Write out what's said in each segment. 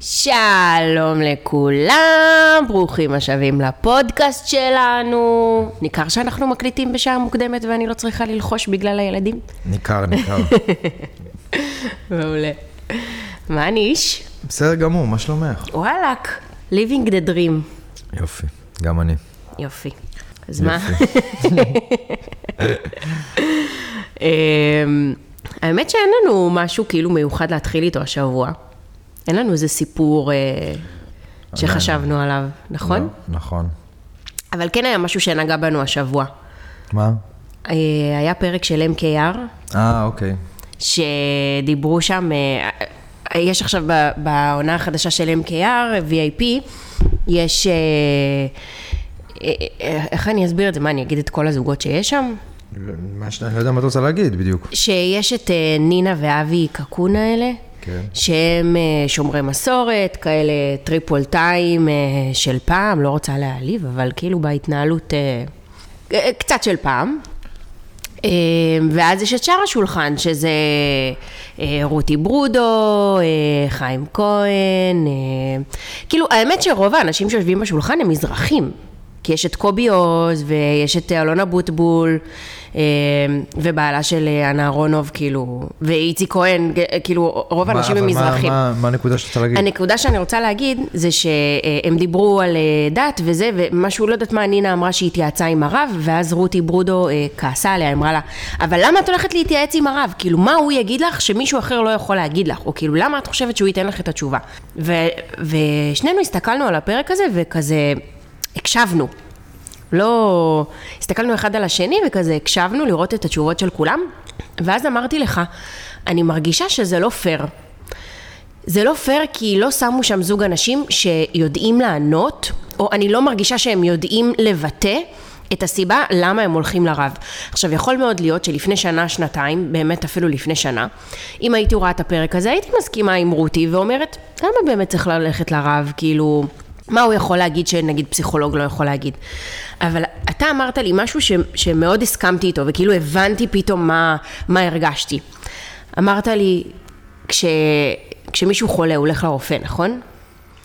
שלום לכולם, ברוכים השבים לפודקאסט שלנו. ניכר שאנחנו מקליטים בשעה מוקדמת ואני לא צריכה ללחוש בגלל הילדים? ניכר, ניכר. מעולה. מה ניש? בסדר גמור, מה שלומך? וואלאק, living the dream. יופי, גם אני. יופי. אז מה? אמ, האמת שאין לנו משהו כאילו מיוחד להתחיל איתו השבוע. אין לנו איזה סיפור אה, שחשבנו עליו, נכון? לא, נכון. אבל כן היה משהו שנגע בנו השבוע. מה? אה, היה פרק של MKR, אה, אוקיי. שדיברו שם, אה, יש עכשיו בעונה החדשה של MKR, VIP, יש, איך אני אסביר את זה? מה, אני אגיד את כל הזוגות שיש שם? מה ש... אני לא יודע מה את רוצה להגיד בדיוק. שיש את נינה ואבי קקון האלה, כן. שהם אה, שומרי מסורת, כאלה טריפול טיים אה, של פעם, לא רוצה להעליב, אבל כאילו בהתנהלות אה, קצת של פעם. ואז יש את שאר השולחן, שזה רותי ברודו, חיים כהן, כאילו, האמת שרוב האנשים שיושבים בשולחן הם מזרחים. כי יש את קובי עוז, ויש את אלונה בוטבול, אה, ובעלה של אה, אנה אהרונוב, כאילו, ואיציק כהן, אה, כאילו, רוב האנשים הם אבל מה- מזרחים. מה- מה הנקודה שאתה להגיד? הנקודה שאני רוצה להגיד זה שהם דיברו על אה, דת וזה, ומשהו, לא יודעת מה נינה אמרה שהיא התייעצה עם הרב, ואז רותי ברודו אה, כעסה עליה, אמרה לה, אבל למה את הולכת להתייעץ עם הרב? כאילו, מה הוא יגיד לך שמישהו אחר לא יכול להגיד לך? או כאילו, למה את חושבת שהוא ייתן לך את התשובה? ו, ושנינו הסתכלנו על הפרק הזה וכזה הקשבנו. לא... הסתכלנו אחד על השני וכזה הקשבנו לראות את התשובות של כולם, ואז אמרתי לך, אני מרגישה שזה לא פייר. זה לא פייר כי לא שמו שם זוג אנשים שיודעים לענות, או אני לא מרגישה שהם יודעים לבטא את הסיבה למה הם הולכים לרב. עכשיו, יכול מאוד להיות שלפני שנה, שנתיים, באמת אפילו לפני שנה, אם הייתי רואה את הפרק הזה, הייתי מסכימה עם רותי ואומרת, למה באמת צריך ללכת לרב? כאילו, מה הוא יכול להגיד שנגיד פסיכולוג לא יכול להגיד? אבל אתה אמרת לי משהו ש, שמאוד הסכמתי איתו, וכאילו הבנתי פתאום מה, מה הרגשתי. אמרת לי, כש, כשמישהו חולה, הוא הולך לרופא, נכון?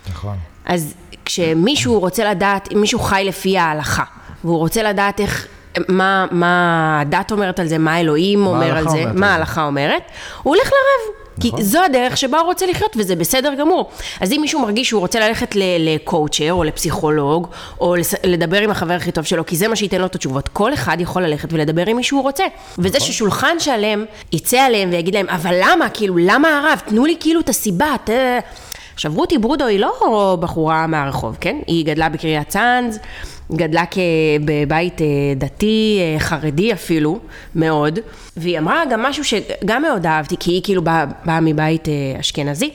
נכון. אז כשמישהו רוצה לדעת, אם מישהו חי לפי ההלכה, והוא רוצה לדעת איך, מה, מה הדת אומרת על זה, מה אלוהים אומר על זה, אומרת מה. ההלכה אומרת, הוא הולך לרב. כי נכון. זו הדרך שבה הוא רוצה לחיות, וזה בסדר גמור. אז אם מישהו מרגיש שהוא רוצה ללכת לקואוצ'ר, או לפסיכולוג, או לדבר עם החבר הכי טוב שלו, כי זה מה שייתן לו את התשובות, כל אחד יכול ללכת ולדבר עם מי שהוא רוצה. וזה נכון. ששולחן שלם יצא עליהם ויגיד להם, אבל למה? כאילו, למה הרב? תנו לי כאילו את הסיבה. ת... עכשיו, רותי ברודו היא לא בחורה מהרחוב, כן? היא גדלה בקריית צאנז, גדלה בבית אה, דתי, אה, חרדי אפילו, מאוד, והיא אמרה גם משהו שגם מאוד אהבתי, כי היא כאילו באה באה מבית אה, אשכנזי.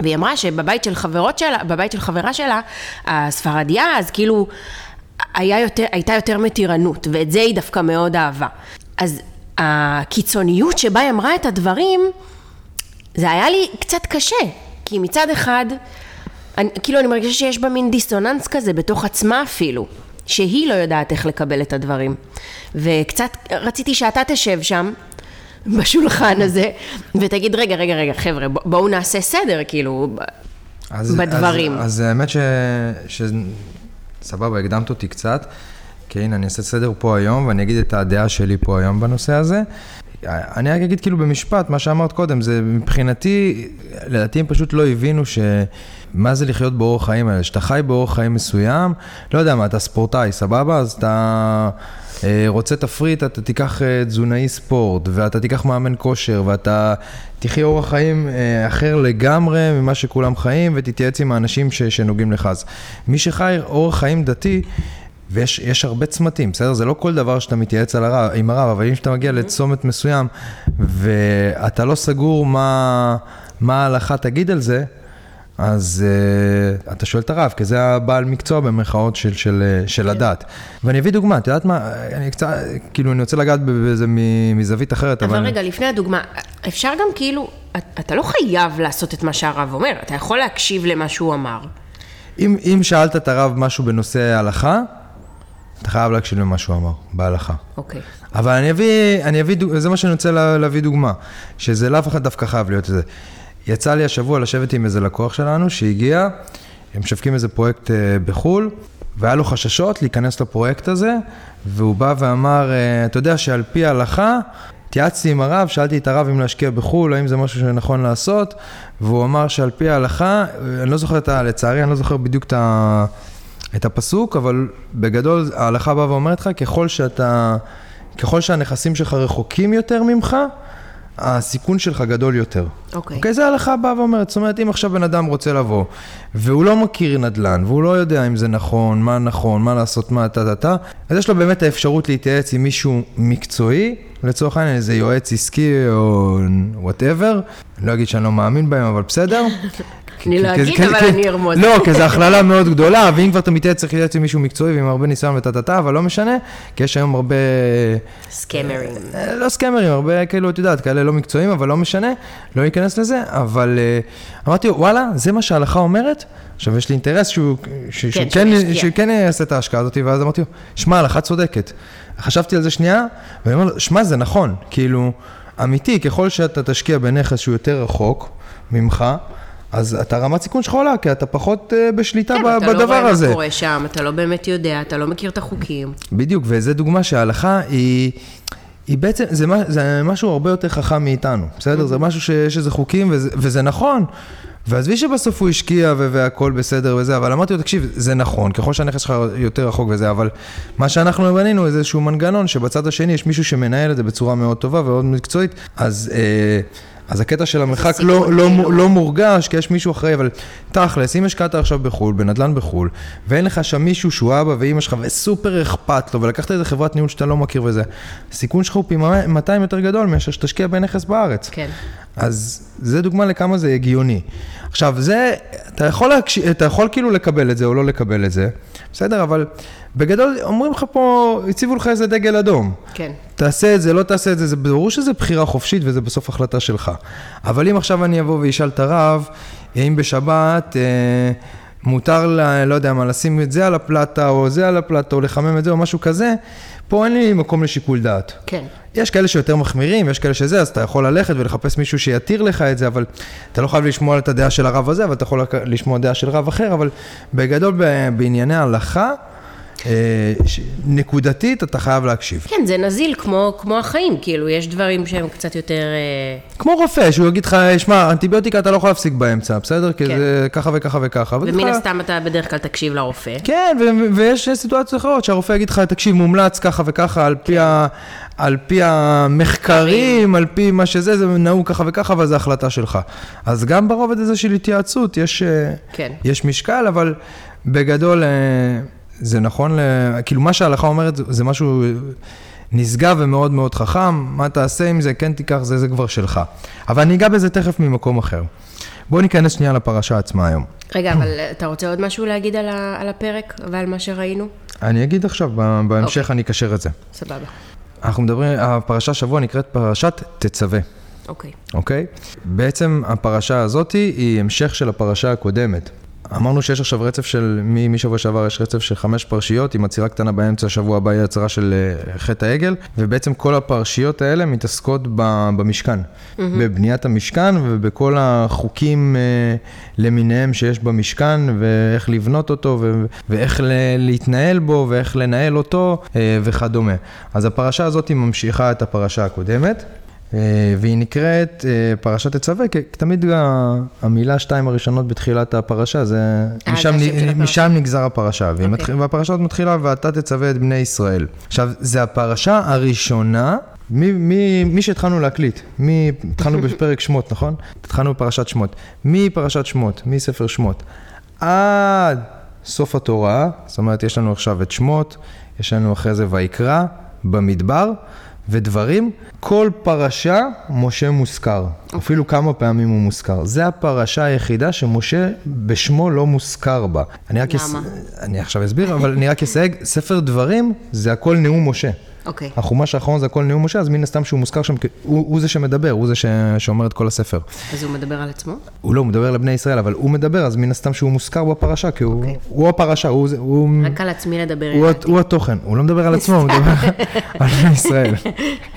והיא אמרה שבבית של חברות שלה, בבית של חברה שלה, הספרדיה, אז כאילו היה יותר, הייתה יותר מתירנות, ואת זה היא דווקא מאוד אהבה. אז הקיצוניות שבה היא אמרה את הדברים, זה היה לי קצת קשה, כי מצד אחד, אני, כאילו אני מרגישה שיש בה מין דיסוננס כזה בתוך עצמה אפילו, שהיא לא יודעת איך לקבל את הדברים. וקצת רציתי שאתה תשב שם, בשולחן הזה, ותגיד, רגע, רגע, רגע, חבר'ה, בואו נעשה סדר, כאילו, אז- בדברים. אז, אז האמת ש... ש... סבבה, הקדמת אותי קצת, כי הנה, אני אעשה סדר פה היום, ואני אגיד את הדעה שלי פה היום בנושא הזה. אני רק אגיד כאילו במשפט, מה שאמרת קודם, זה מבחינתי, לדעתי הם פשוט לא הבינו ש... מה זה לחיות באורח חיים האלה, שאתה חי באורח חיים מסוים, לא יודע מה, אתה ספורטאי, סבבה? אז אתה אה, רוצה תפריט, אתה תיקח אה, תזונאי ספורט, ואתה תיקח מאמן כושר, ואתה תחיה אורח חיים אה, אחר לגמרי ממה שכולם חיים, ותתייעץ עם האנשים ש, שנוגעים לך. אז מי שחי אורח חיים דתי, ויש יש הרבה צמתים, בסדר? זה לא כל דבר שאתה מתייעץ על הרב, עם הרב, אבל אם אתה מגיע לצומת מסוים, ואתה לא סגור מה, מה ההלכה תגיד על זה, אז uh, אתה שואל את הרב, כי זה הבעל מקצוע במרכאות של, של, אה, של הדת. ואני אביא דוגמה, את יודעת מה, אני קצת, כאילו, אני רוצה לגעת בזה מזווית אחרת, אבל... אבל רגע, לפני הדוגמה, אפשר גם כאילו, אתה- אתה לא חייב לעשות את מה שהרב אומר, אתה יכול להקשיב למה שהוא אמר. אם, אם שאלת את הרב משהו בנושא הלכה, אתה חייב להקשיב למה שהוא אמר, בהלכה. אוקיי. אבל אני אביא, אני אביא, זה מה שאני רוצה לה, להביא דוגמה, שזה לאו אחד דווקא חייב להיות זה. יצא לי השבוע לשבת עם איזה לקוח שלנו שהגיע, הם משווקים איזה פרויקט אה, בחו"ל, והיה לו חששות להיכנס לפרויקט הזה, והוא בא ואמר, אה, אתה יודע שעל פי ההלכה, התייעצתי עם הרב, שאלתי את הרב אם להשקיע בחו"ל, האם זה משהו שנכון לעשות, והוא אמר שעל פי ההלכה, אני לא זוכר את ה... לצערי, אני לא זוכר בדיוק את, ה, את הפסוק, אבל בגדול ההלכה באה ואומרת לך, ככל שאתה, ככל שהנכסים שלך רחוקים יותר ממך, הסיכון שלך גדול יותר. אוקיי. אוקיי, זה ההלכה באה ואומרת, זאת אומרת, אם עכשיו בן אדם רוצה לבוא, והוא לא מכיר נדל"ן, והוא לא יודע אם זה נכון, מה נכון, מה לעשות, מה טה טה טה, אז יש לו באמת האפשרות להתייעץ עם מישהו מקצועי, לצורך העניין איזה יועץ עסקי או whatever, אני לא אגיד שאני לא מאמין בהם, אבל בסדר. אני לא אגיד, אבל אני ארמוז. לא, כי זו הכללה מאוד גדולה, ואם כבר אתה מתייעץ צריך להתייעץ עם מישהו מקצועי ועם הרבה ניסיון וטה טה טה, אבל לא משנה, כי יש היום הרבה... scammerים. אה, לא scammerים, הרבה כאילו, את יודעת, כאלה לא מקצועיים, אבל לא משנה, לא ניכנס לזה, אבל אה, אמרתי, וואלה, זה מה שההלכה אומרת? עכשיו, יש לי אינטרס כן, ישקיע. שהוא כן יעשה את ההשקעה הזאת, ואז אמרתי לו, שמע, ההלכה צודקת. חשבתי על זה שנייה, ואני אומר לו, שמע, זה נכון, כאילו, אמיתי, ככל שאתה תשקיע בנכס שהוא יותר רחוק ממך, אז אתה רמת סיכון שלך עולה, כי אתה פחות אה, בשליטה כן, ב- אתה לא בדבר רואה הזה. מה קורה שם, אתה לא באמת יודע, אתה לא מכיר את החוקים. בדיוק, וזו דוגמה שההלכה היא, היא בעצם, זה, מה- זה משהו הרבה יותר חכם מאיתנו, בסדר? זה משהו שיש איזה חוקים, וזה, וזה נכון. ועזבי שבסוף הוא השקיע והכל בסדר וזה, אבל אמרתי לו, תקשיב, זה נכון, ככל שהנכס שלך יותר רחוק וזה, אבל מה שאנחנו בנינו זה איזשהו מנגנון שבצד השני יש מישהו שמנהל את זה בצורה מאוד טובה ומאוד מקצועית, אז... אה, אז הקטע של המרחק לא, לא, כאילו. לא מורגש, כי יש מישהו אחראי, אבל תכלס, אם השקעת עכשיו בחו"ל, בנדל"ן בחו"ל, ואין לך שם מישהו שהוא אבא ואימא שלך, וסופר אכפת לו, ולקחת איזה חברת ניהול שאתה לא מכיר וזה, הסיכון שלך הוא פי 200 יותר גדול מאשר שתשקיע בנכס בארץ. כן. אז זה דוגמה לכמה זה הגיוני. עכשיו, זה, אתה יכול, להקש... אתה יכול כאילו לקבל את זה או לא לקבל את זה, בסדר? אבל בגדול אומרים לך פה, הציבו לך איזה דגל אדום. כן. תעשה את זה, לא תעשה את זה, זה ברור שזה בחירה חופשית וזה בסוף החלטה שלך. אבל אם עכשיו אני אבוא ואשאל את הרב, אם בשבת אה, מותר, לה, לא יודע מה, לשים את זה על הפלטה או זה על הפלטה או לחמם את זה או משהו כזה, פה אין לי מקום לשיקול דעת. כן. יש כאלה שיותר מחמירים, יש כאלה שזה, אז אתה יכול ללכת ולחפש מישהו שיתיר לך את זה, אבל אתה לא חייב לשמוע את הדעה של הרב הזה, אבל אתה יכול לשמוע דעה של רב אחר, אבל בגדול בענייני הלכה, נקודתית אתה חייב להקשיב. כן, זה נזיל כמו, כמו החיים, כאילו, יש דברים שהם קצת יותר... אה, כמו רופא, שהוא יגיד לך, שמע, אנטיביוטיקה אתה לא יכול להפסיק באמצע, בסדר? כי כן. זה ככה וככה וככה. ומן הסתם אתה בדרך כלל תקשיב לרופא. כן, ויש סיטואציות אחרות שהרופא יגיד לך, תקשיב, מומלץ ככה וככה, על פי, ה- על פי המחקרים, על פי מה שזה, זה נהוג ככה וככה, אבל זו החלטה שלך. אז גם ברובד הזה של התייעצות יש, אה, כן. יש משקל, אבל בגדול אה, זה נכון, ל- כאילו מה שההלכה אומרת זה- משהו נשגב ומאוד מאוד חכם, מה תעשה עם זה, כן תיקח, זה, זה כבר שלך. אבל אני אגע בזה תכף ממקום אחר. בואו ניכנס שנייה לפרשה עצמה היום. רגע, אבל אתה רוצה עוד משהו להגיד על, ה, על הפרק ועל מה שראינו? אני אגיד עכשיו, בהמשך אוקיי. אני אקשר את זה. סבבה. אנחנו מדברים, הפרשה השבוע נקראת פרשת תצווה, אוקיי. אוקיי? בעצם הפרשה הזאת היא המשך של הפרשה הקודמת. אמרנו שיש עכשיו רצף של, משבוע שעבר יש רצף של חמש פרשיות, עם עצירה קטנה באמצע, שבוע הבא יהיה עצירה של אה, חטא העגל, ובעצם כל הפרשיות האלה מתעסקות במשכן, בבניית המשכן ובכל החוקים אה, למיניהם שיש במשכן, ואיך לבנות אותו, ו- ואיך להתנהל בו, ואיך לנהל אותו, אה, וכדומה. אז הפרשה הזאת היא ממשיכה את הפרשה הקודמת. אה, והיא נקראת אה, פרשת תצווה, כי תמיד המילה שתיים הראשונות בתחילת הפרשה, זה, אה, משם. משם נגזר הפרשה, והיא אוקיי. מתחיל, והפרשה הזאת מתחילה, ואתה תצווה את בני ישראל. עכשיו, זה הפרשה הראשונה, מי, מי, מי שהתחלנו להקליט, מי, התחלנו בפרק שמות, נכון? התחלנו בפרשת שמות. מפרשת שמות, מספר שמות, עד סוף התורה, זאת אומרת, יש לנו עכשיו את שמות, יש לנו אחרי זה ויקרא, במדבר, ודברים, כל פרשה משה מוזכר, אפילו כמה פעמים הוא מוזכר. זה הפרשה היחידה שמשה בשמו לא מוזכר בה. אני רק למה? אני עכשיו אסביר, אבל אני רק אסייג, ספר דברים זה הכל נאום משה. אוקיי. החומש האחרון זה הכל נאום משה, אז מן הסתם שהוא מוזכר שם, הוא, הוא זה שמדבר, הוא זה ש... שאומר את כל הספר. אז הוא מדבר על עצמו? הוא לא, הוא מדבר לבני ישראל, אבל הוא מדבר, אז מן הסתם שהוא מוזכר בפרשה, כי הוא, אוקיי. הוא הפרשה, הוא, הוא, רק על עצמי לדבר הוא, ידעתי. הוא התוכן, הוא לא מדבר על עצמו, הוא מדבר על בני ישראל.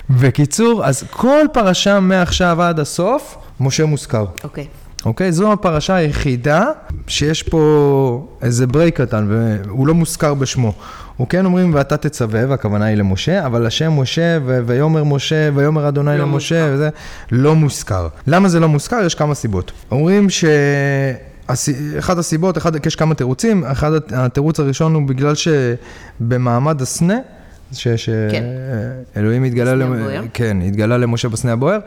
בקיצור, אז כל פרשה מעכשיו עד הסוף, משה מוזכר. אוקיי. אוקיי? זו הפרשה היחידה שיש פה איזה ברייק קטן, והוא לא מוזכר בשמו. הוא כן אומרים, ואתה תצווה, והכוונה היא למשה, אבל השם משה, ו- ויאמר משה, ויאמר אדוני לא למשה, מוזכר. וזה לא מוזכר. למה זה לא מוזכר? יש כמה סיבות. אומרים ש... אחת הסיבות, אחד, יש כמה תירוצים, אחד התירוץ הראשון הוא בגלל שבמעמד הסנה, ש- ש- כן. התגלה, למ-. כן, התגלה למשה בסנה הבוער,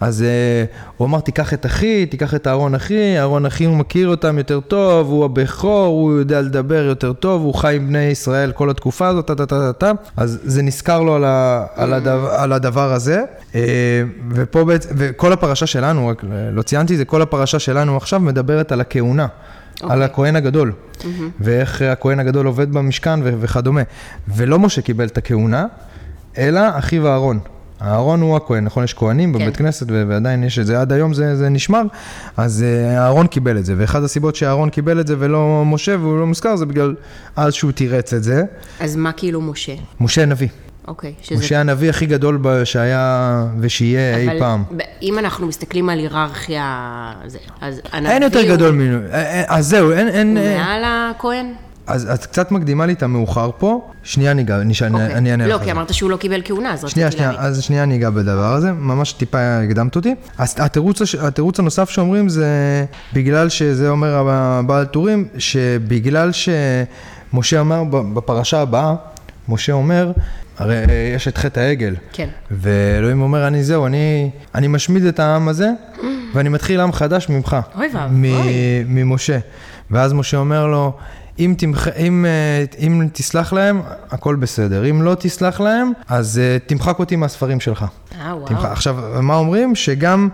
אז uh, הוא אמר, תיקח את אחי, תיקח את אהרון אחי, אהרון אחי הוא מכיר אותם יותר טוב, הוא הבכור, הוא יודע לדבר יותר טוב, הוא חי עם בני ישראל כל התקופה הזאת, טה טה טה טה טה, אז זה נזכר לו על, ה, על, הדבר, על הדבר הזה, uh, ופה בעצם, וכל הפרשה שלנו, רק לא ציינתי, זה כל הפרשה שלנו עכשיו מדברת על הכהונה. על אוקיי. הכהן הגדול, ואיך הכהן הגדול עובד במשכן ו- וכדומה. ולא משה קיבל את הכהונה, אלא אחיו אהרון. אהרון הוא הכהן, נכון? יש כהנים כן. בבית כנסת ועדיין יש את זה, עד היום זה, זה נשמר, אז אה, אהרון קיבל את זה, ואחת הסיבות שאהרון קיבל את זה ולא משה והוא לא מוזכר זה בגלל אז שהוא תירץ את זה, אז מה כאילו משה? משה הנביא. אוקיי. שזה... משה הנביא הכי גדול שהיה ושיהיה אי אבל פעם. ב- אם אנחנו מסתכלים על היררכיה, זה, אז הנביא אין יותר הוא- גדול ממנו, אה, אה, אז זהו, אין, אין, הוא אה, מעל הכהן? אז את קצת מקדימה לי את המאוחר פה, שנייה ניגע, נשאל, אוקיי. אני אענה לך. לא, כי. אמרת שהוא לא קיבל כהונה, אז שנייה, רציתי שנייה, להבין. אז שנייה אני אגע בדבר הזה, ממש טיפה הקדמת אותי. אז התירוץ, התירוץ הנוסף שאומרים זה בגלל שזה אומר הבעל טורים, שבגלל שמשה אמר בפרשה הבאה, משה אומר, הרי יש את חטא העגל. כן. ואלוהים אומר, אני זהו, אני, אני משמיד את העם הזה, ואני מתחיל עם חדש ממך. אוי ואבוי. ממשה. ואז משה אומר לו, אם, תמח... אם, אה, אם תסלח להם, הכל בסדר. אם לא תסלח להם, אז אה, תמחק אותי מהספרים שלך. אה, וואו. תמחק. עכשיו, מה אומרים? שגם,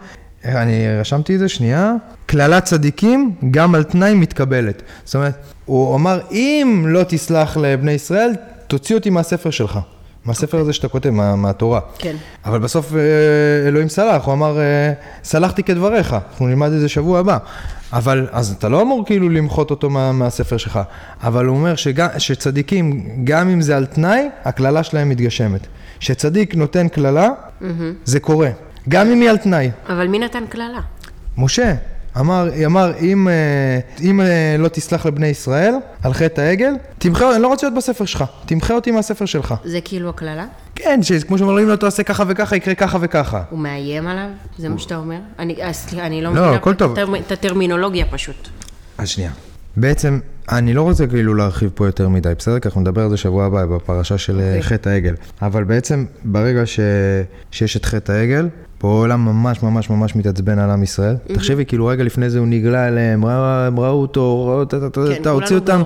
אני רשמתי את זה, שנייה, קללת צדיקים גם על תנאי מתקבלת. זאת אומרת, הוא אמר, אם לא תסלח לבני ישראל, תוציא אותי מהספר שלך. מהספר הזה שאתה כותב, מה, מהתורה. כן. אבל בסוף אה, אלוהים סלח, הוא אמר, אה, סלחתי כדבריך, אנחנו נלמד את זה שבוע הבא. אבל, אז אתה לא אמור כאילו למחות אותו מה, מהספר שלך, אבל הוא אומר שגם, שצדיקים, גם אם זה על תנאי, הקללה שלהם מתגשמת. שצדיק נותן קללה, זה קורה. גם אם היא על תנאי. אבל מי נתן קללה? משה אמר, אמר אם, אה, אם אה, לא תסלח לבני ישראל על חטא העגל, תמחה, אני לא רוצה להיות בספר שלך, תמחה אותי מהספר שלך. זה כאילו הקללה? כן, שכמו שאומרים, אם לא תעשה ככה וככה, יקרה ככה וככה. הוא מאיים עליו? זה מה שאתה אומר? אני, סליחה, אני לא לא, מבינה את הטרמינולוגיה פשוט. אז שנייה. בעצם, אני לא רוצה כאילו להרחיב פה יותר מדי, בסדר? כי אנחנו נדבר על זה שבוע הבא בפרשה של אוקיי. okay. חטא העגל. אבל בעצם, ברגע ש... שיש את חטא העגל, פה העולם ממש ממש ממש מתעצבן על עם ישראל. תחשבי, כאילו רגע לפני זה הוא נגלה אליהם, הם ראו אותו, ראו אותו, אתה כן, אתה הוציא אותם.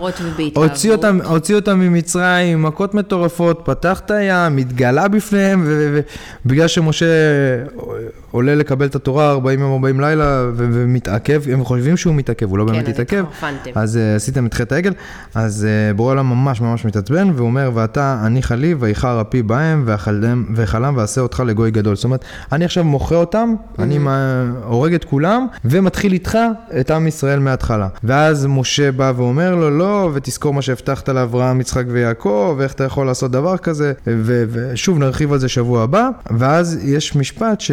הוציא אותם, הוציא אותם ממצרים, מכות מטורפות, פתח את הים, התגלה בפניהם, ובגלל שמשה עולה לקבל את התורה 40 יום 40 לילה ומתעכב, הם חושבים שהוא מתעכב, הוא לא כן, באמת אז התעכב. התחרפנתם. אז uh, עשיתם את חטא העגל, אז uh, בורא עולם ממש ממש מתעצבן, והוא אומר, ואתה הניחה לי, ויחר אפי בהם, ואכלם ועשה אותך לגוי גדול. זאת אומרת, אני עכשיו מוחה אותם, אני מה- הורג את כולם, ומתחיל איתך את עם ישראל מההתחלה. ואז משה בא ואומר לו, לא, ותזכור מה שהבטחת לאברהם, יצחק ויעקב, ואיך אתה יכול לעשות דבר כזה, ושוב נרחיב על זה שבוע הבא, ואז יש משפט ש...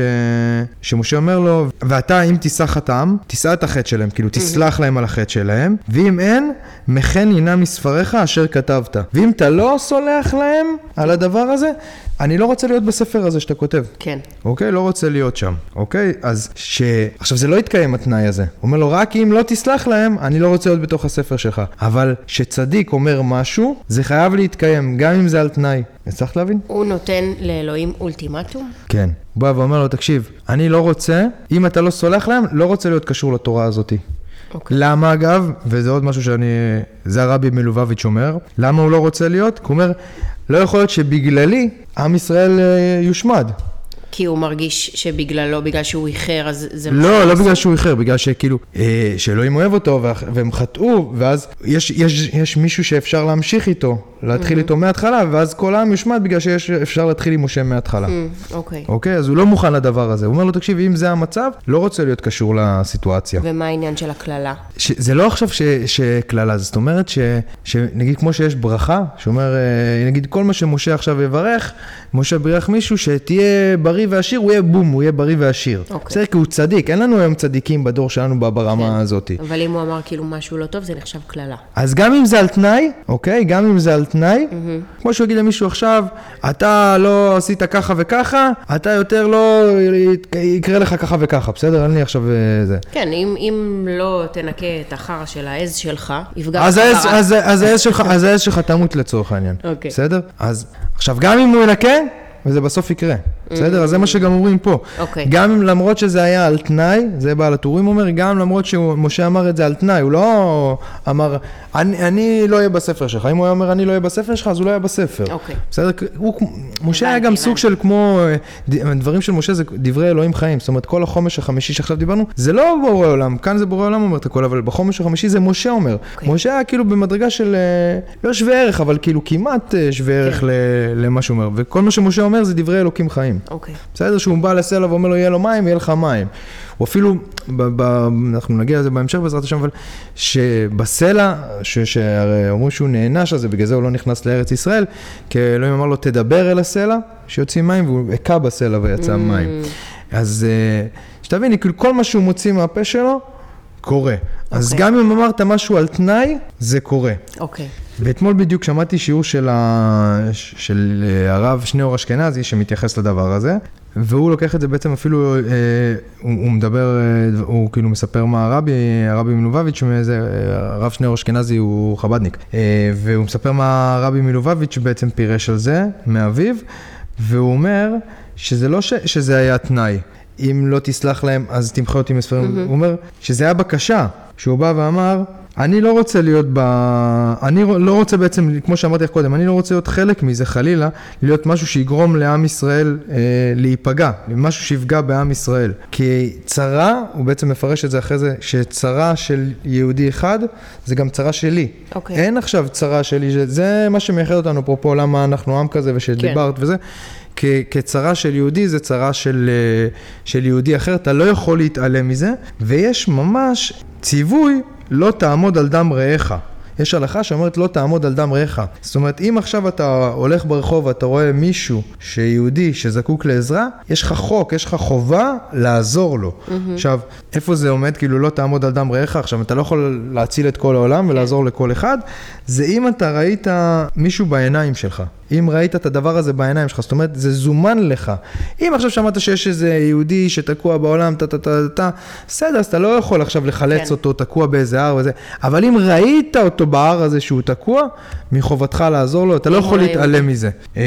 שמשה אומר לו, ואתה אם תישא חטאם, תישא את החטא שלהם, כאילו תסלח להם על החטא שלהם, ואם אין, מחן ינם מספריך אשר כתבת. ואם אתה לא סולח להם על הדבר הזה, אני לא רוצה להיות בספר הזה שאתה כותב. כן. אוקיי? לא רוצה להיות שם, אוקיי? אז ש... עכשיו, זה לא יתקיים התנאי הזה. הוא אומר לו, רק אם לא תסלח להם, אני לא רוצה להיות בתוך הספר שלך. אבל כשצדיק אומר משהו, זה חייב להתקיים, גם אם זה על תנאי. הצלחת להבין? הוא נותן לאלוהים אולטימטום? כן. הוא בא ואומר לו, תקשיב, אני לא רוצה, אם אתה לא סולח להם, לא רוצה להיות קשור לתורה הזאתי. אוקיי. למה אגב, וזה עוד משהו שאני, זה הרבי מלובביץ' אומר, למה הוא לא רוצה להיות? כי הוא אומר, לא יכול להיות שבגללי עם ישראל אה, יושמד. כי הוא מרגיש שבגללו, בגלל שהוא איחר, אז זה... לא, לא? בגלל שהוא איחר, בגלל שכאילו, אה, שאלוהים אוהב אותו ואח- והם חטאו, ואז יש, יש, יש מישהו שאפשר להמשיך איתו, להתחיל איתו מההתחלה, ואז כל העם יושמד בגלל שאפשר להתחיל עם משה מההתחלה. Mm, אוקיי. אוקיי? אז הוא לא מוכן לדבר הזה. הוא אומר לו, תקשיב, אם זה המצב, לא רוצה להיות קשור לסיטואציה. ומה העניין של הקללה? ש- זה לא עכשיו שקללה, זאת אומרת ש- שנגיד כמו שיש ברכה, שאומר, אה, נגיד כל מה שמשה עכשיו יברך, משה בירך מישהו שתהיה בריא ועשיר, הוא יהיה בום, הוא יהיה בריא ועשיר. אוקיי. בסדר, כי הוא צדיק, אין לנו היום צדיקים בדור שלנו ברמה כן. הזאת. אבל אם הוא אמר כאילו משהו לא טוב, זה נחשב קללה. אז גם אם זה על תנאי, אוקיי? גם אם זה על תנאי, כמו שהוא יגיד למישהו עכשיו, אתה לא עשית ככה וככה, אתה יותר לא יקרה לך ככה וככה, בסדר? אין לי עכשיו אה, זה. כן, אם, אם לא תנקה את החרא של העז שלך, יפגע אז העז. אז, אז העז שלך, אז העז שלך תמות לצורך העניין. אוקיי. בסדר? אז עכשיו, גם אם הוא ינקה, וזה בסוף יקרה. בסדר? אז זה מה שגם אומרים פה. אוקיי. גם למרות שזה היה על תנאי, זה בעל הטורים אומר, גם למרות שמשה אמר את זה על תנאי, הוא לא אמר, אני, אני לא אהיה בספר שלך. אם הוא היה אומר, אני לא אהיה בספר שלך, אז הוא לא היה בספר. אוקיי. בסדר? הוא, משה היה גם סוג. של כמו, אה, דברים של משה זה דברי אלוהים חיים. זאת אומרת, כל החומש החמישי שעכשיו דיברנו, זה לא בורא עולם, כאן זה בורא עולם אומר את הכל, אבל בחומש החמישי זה משה אומר. אוקיי. משה היה כאילו במדרגה של, אה, לא שווה ערך, אבל כאילו כמעט אה, שווה ערך כן. ל- למה שהוא אומר. וכל מה שמשה אומר זה דברי אלוקים חיים. אוקיי. בסדר שהוא בא לסלע ואומר לו, יהיה לו מים, יהיה לך מים. הוא אפילו, ב, ב, אנחנו נגיע לזה בהמשך בעזרת השם, אבל שבסלע, ש- שהרי אומרים שהוא נענש על זה, בגלל זה הוא לא נכנס לארץ ישראל, כי אלוהים אמר לו, תדבר אל הסלע, שיוצאים מים, והוא הכה בסלע ויצא מים. אז אה, שתביני, כאילו כל מה שהוא מוציא מהפה שלו, קורה. אז אוקיי. גם אם אמרת משהו על תנאי, זה קורה. אוקיי. ואתמול בדיוק שמעתי שיעור של, ה... של אה, הרב שניאור אשכנזי שמתייחס לדבר הזה, והוא לוקח את זה בעצם אפילו, אה, הוא, הוא מדבר, אה, הוא כאילו מספר מה הרבי, הרבי מלובביץ', מאיזה, אה, הרב שניאור אשכנזי הוא חבדניק, אה, והוא מספר מה הרבי מלובביץ' בעצם פירש על זה, מאביו, והוא אומר שזה לא ש... שזה היה תנאי. אם לא תסלח להם, אז תמחה אותי מספרים. Mm-hmm. הוא אומר שזה היה בקשה, שהוא בא ואמר, אני לא רוצה להיות ב... אני לא רוצה בעצם, כמו שאמרתי לך קודם, אני לא רוצה להיות חלק מזה חלילה, להיות משהו שיגרום לעם ישראל אה, להיפגע, משהו שיפגע בעם ישראל. כי צרה, הוא בעצם מפרש את זה אחרי זה, שצרה של יהודי אחד, זה גם צרה שלי. אוקיי. אין עכשיו צרה שלי, זה- מה שמייחד אותנו, אפרופו למה אנחנו עם כזה ושדיברת וזה. כ- כצרה של יהודי זה צרה של, אה, של יהודי אחר, אתה לא יכול להתעלם מזה, ויש ממש ציווי לא תעמוד על דם רעך. יש הלכה שאומרת לא תעמוד על דם רעך. זאת אומרת, אם עכשיו אתה הולך ברחוב ואתה רואה מישהו שיהודי שזקוק לעזרה, יש לך חוק, יש לך חובה לעזור לו. Mm-hmm. עכשיו, איפה זה עומד? כאילו לא תעמוד על דם רעך. עכשיו, אתה לא יכול להציל את כל העולם ולעזור לכל אחד, זה אם אתה ראית מישהו בעיניים שלך. אם ראית את הדבר הזה בעיניים שלך, זאת אומרת, זה זומן לך. אם עכשיו שמעת שיש איזה יהודי שתקוע בעולם, טה טה טה טה, בסדר, אז אתה לא יכול עכשיו לחלץ כן. אותו תקוע באיזה הר וזה, אבל אם ראית אותו בהר הזה שהוא תקוע, מחובתך לעזור לו, אתה לא יכול להתעלם מזה. אה,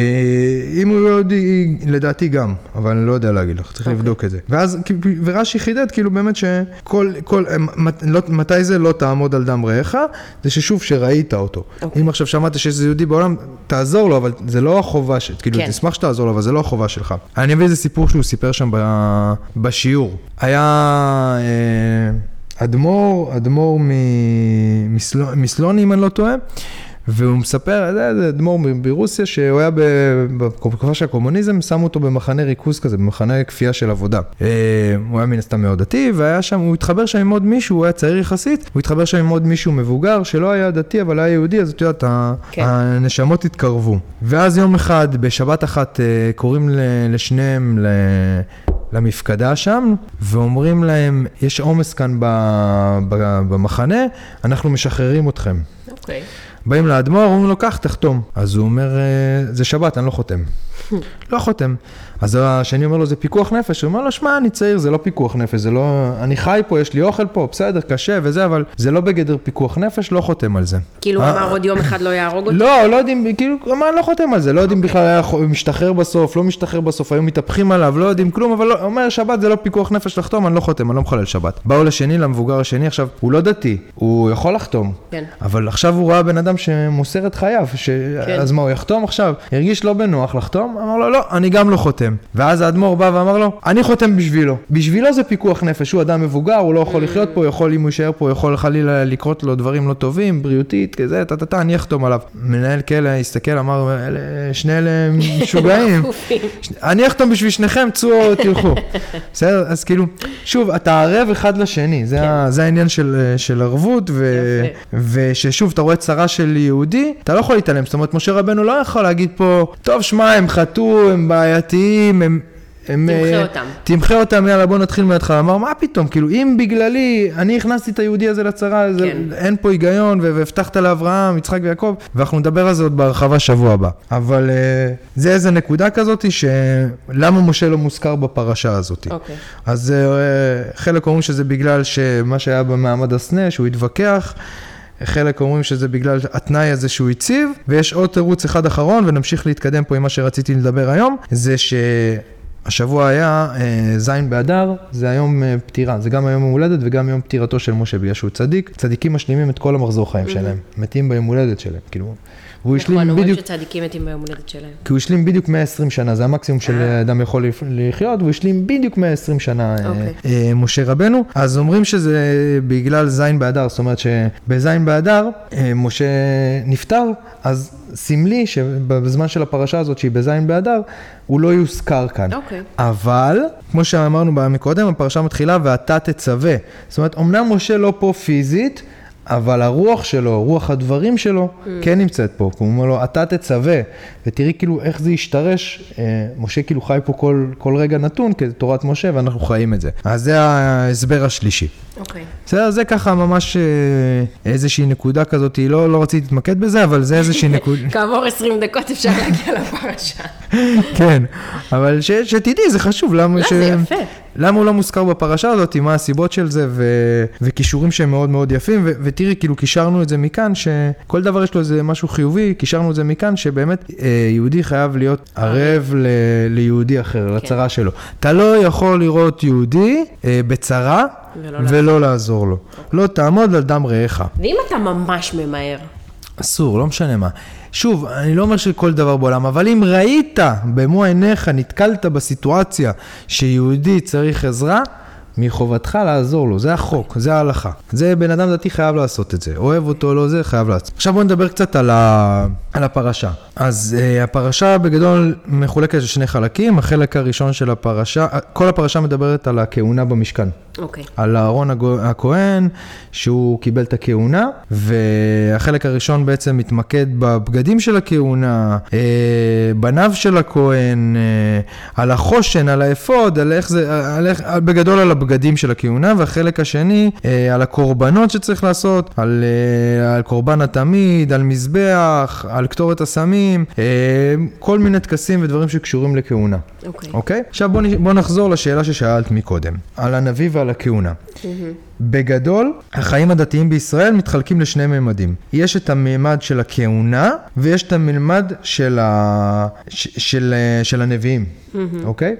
אם הוא יהודי, לדעתי גם, אבל אני לא יודע להגיד לך, צריך אוקיי. לבדוק את זה. ואז, ורש"י חידד, כאילו באמת שכל, כל, אה, מת- לא- מתי זה לא תעמוד על דם רעך, זה ששוב שראית אותו. אוקיי. אם עכשיו שמעת שיש איזה יהודי בעולם, תעזור לו, אבל זה לא החובה, ש... כאילו, כן. תשמח שתעזור לו, אבל זה לא החובה שלך. אני אביא איזה סיפור שהוא סיפר שם ב... בשיעור. היה אה, אדמו"ר, אדמו"ר מ- מסלו... מסלוני, אם אני לא טועה. והוא מספר, זה אדמו"ר מ- ברוסיה, שהוא היה בתקופה של הקומוניזם, שמו אותו במחנה ריכוז כזה, במחנה כפייה של עבודה. אה, הוא היה מן הסתם מאוד דתי, והיה שם, הוא התחבר שם עם עוד מישהו, הוא היה צעיר יחסית, הוא התחבר שם עם עוד מישהו מבוגר, שלא היה דתי, אבל היה יהודי, אז את יודעת, כן. הנשמות התקרבו. ואז יום אחד, בשבת אחת, אה, קוראים לשניהם ל... למפקדה שם, ואומרים להם, יש עומס כאן ב, ב, במחנה, אנחנו משחררים אתכם. אוקיי. באים לאדמו"ר, אומרים לו, קח, תחתום. אז הוא אומר, "אה, זה שבת, אני לא חותם. לא חותם. אז השני אומר לו, זה פיקוח נפש. הוא אומר לו, שמע, אני צעיר, זה לא פיקוח נפש, זה לא... אני חי פה, יש לי אוכל פה, בסדר, קשה וזה, אבל זה לא בגדר פיקוח נפש, לא חותם על זה. כאילו הוא אה, אמר עוד יום אחד לא יהרוג אותי? לא, לא יודעים, כאילו, הוא אמר, לא חותם על זה, לא יודעים בכלל, היה משתחרר בסוף, לא משתחרר בסוף, היו מתהפכים עליו, לא יודעים כלום, אבל לא, הוא אומר, שבת זה לא פיקוח נפש לחתום, אני לא חותם, אני לא מחלל שבת. באו לשני, למבוגר השני, עכשיו, הוא לא דתי, הוא יכול לחתום, כן. אבל עכשיו הוא ראה בן אדם שמוסר את חייו, ש... כן. אז מה, הוא יחתום עכשיו? הרגיש לא בנוח לחתום? אמר לו, לא, אני גם לא חותם. ואז האדמו"ר בא ואמר לו, אני חותם בשבילו. בשבילו זה פיקוח נפש, הוא אדם מבוגר, הוא לא יכול לחיות פה, יכול, אם הוא יישאר פה, יכול חלילה לקרות לו דברים לא טובים, בריאותית, כזה, טה-טה-טה, אני אחתום עליו. מנהל כלא הסתכל, אמר, "אלה- שני אלה משוגעים. אני אחתום בשביל שניכם, צאו, תלכו. בסדר? אז כאילו, שוב, אתה ערב אחד לשני, זה, ה, זה העניין של, של ערבות, ו. וששוב, אתה רואה צרה של יהודי, אתה לא יכול להתעלם, זאת אומרת, משה רבנו לא יכול להגיד פה, טוב, שמע, הם חטאו, הם בעייתיים, הם... הם, תמחה אה, אותם. תמחה אותם, יאללה, בוא נתחיל מההתחלה. אמר, מה פתאום, כאילו, אם בגללי, אני הכנסתי את היהודי הזה לצרה, זה, כן. אין פה היגיון, והבטחת לאברהם, יצחק ויעקב, ואנחנו נדבר על זה עוד בהרחבה שבוע הבא. אבל אה, זה איזה נקודה כזאת, שלמה משה לא מוזכר בפרשה הזאת. אוקיי. אז אה, חלק אומרים שזה בגלל שמה שהיה במעמד הסנה, שהוא התווכח. חלק אומרים שזה בגלל התנאי הזה שהוא הציב, ויש עוד תירוץ אחד אחרון, ונמשיך להתקדם פה עם מה שרציתי לדבר היום, זה שהשבוע היה אה, ז' באדר, זה היום אה, פטירה, זה גם היום הולדת וגם יום פטירתו של משה, בגלל שהוא צדיק. צדיקים משלימים את כל המחזור חיים שלהם, מתים ביום הולדת שלהם, כאילו. והוא השלים נכון, אומרים בדיוק, שצדיקים מתים ביום הולדת שלהם. כי הוא השלים בדיוק 120 שנה, זה המקסימום אה. שאדם יכול לחיות, והוא השלים בדיוק 120 שנה אה, אוקיי. אה, משה רבנו. אז אומרים שזה בגלל ז' באדר, זאת אומרת שבז' באדר משה נפטר, אז סמלי שבזמן של הפרשה הזאת, שהיא בז' באדר, הוא לא יוזכר כאן. אוקיי. אבל, כמו שאמרנו מקודם, הפרשה מתחילה ואתה תצווה. זאת אומרת, אמנם משה לא פה פיזית, אבל הרוח שלו, רוח הדברים שלו, כן נמצאת פה. הוא אומר לו, אתה תצווה, ותראי כאילו איך זה השתרש. אה, משה כאילו חי פה כל, כל רגע נתון כתורת משה, ואנחנו חיים את זה. אז זה ההסבר השלישי. אוקיי. בסדר, זה ככה ממש אה, איזושהי נקודה כזאת, לא, לא רציתי להתמקד בזה, אבל זה איזושהי נקודה. כעבור 20 דקות אפשר להגיע לפרשה. כן, אבל ש, שתדעי, זה חשוב, למה, לא, זה יפה. למה הוא לא מוזכר בפרשה הזאת, מה הסיבות של זה, ו, וכישורים שהם מאוד מאוד יפים, ו, ותראי, כאילו קישרנו את זה מכאן, שכל דבר יש לו איזה משהו חיובי, קישרנו את זה מכאן, שבאמת אה, יהודי חייב להיות ערב ל, ליהודי אחר, כן. לצרה שלו. אתה לא יכול לראות יהודי אה, בצרה ולא ולא לעזור לו. לא תעמוד על דם רעך. ואם אתה ממש ממהר, אסור, לא משנה מה. שוב, אני לא אומר שכל דבר בעולם, אבל אם ראית במו עיניך, נתקלת בסיטואציה שיהודי צריך עזרה, מחובתך לעזור לו, זה החוק, זה ההלכה. זה בן אדם דתי חייב לעשות את זה, אוהב אותו, לא זה, חייב לעשות. עכשיו בואו נדבר קצת על, ה... על הפרשה. אז uh, הפרשה בגדול מחולקת לשני חלקים, החלק הראשון של הפרשה, כל הפרשה מדברת על הכהונה במשכן. אוקיי. על אהרון הכהן, שהוא קיבל את הכהונה, והחלק הראשון בעצם מתמקד בבגדים של הכהונה, אה, בניו של הכהן, אה, על החושן, על האפוד, על איך זה, על איך, בגדול על הבגדים של הכהונה, והחלק השני אה, על הקורבנות שצריך לעשות, על, אה, על קורבן התמיד, על מזבח, על קטורת הסמים, אה, כל מיני טקסים ודברים שקשורים לכהונה. אוקיי. אוקיי? עכשיו בוא, בוא נחזור לשאלה ששאלת מקודם, על הנביא ועל הכהונה. בגדול, החיים הדתיים בישראל מתחלקים לשני ממדים. יש את הממד של הכהונה, ויש את הממד של, ה... ש... של... של הנביאים, אוקיי?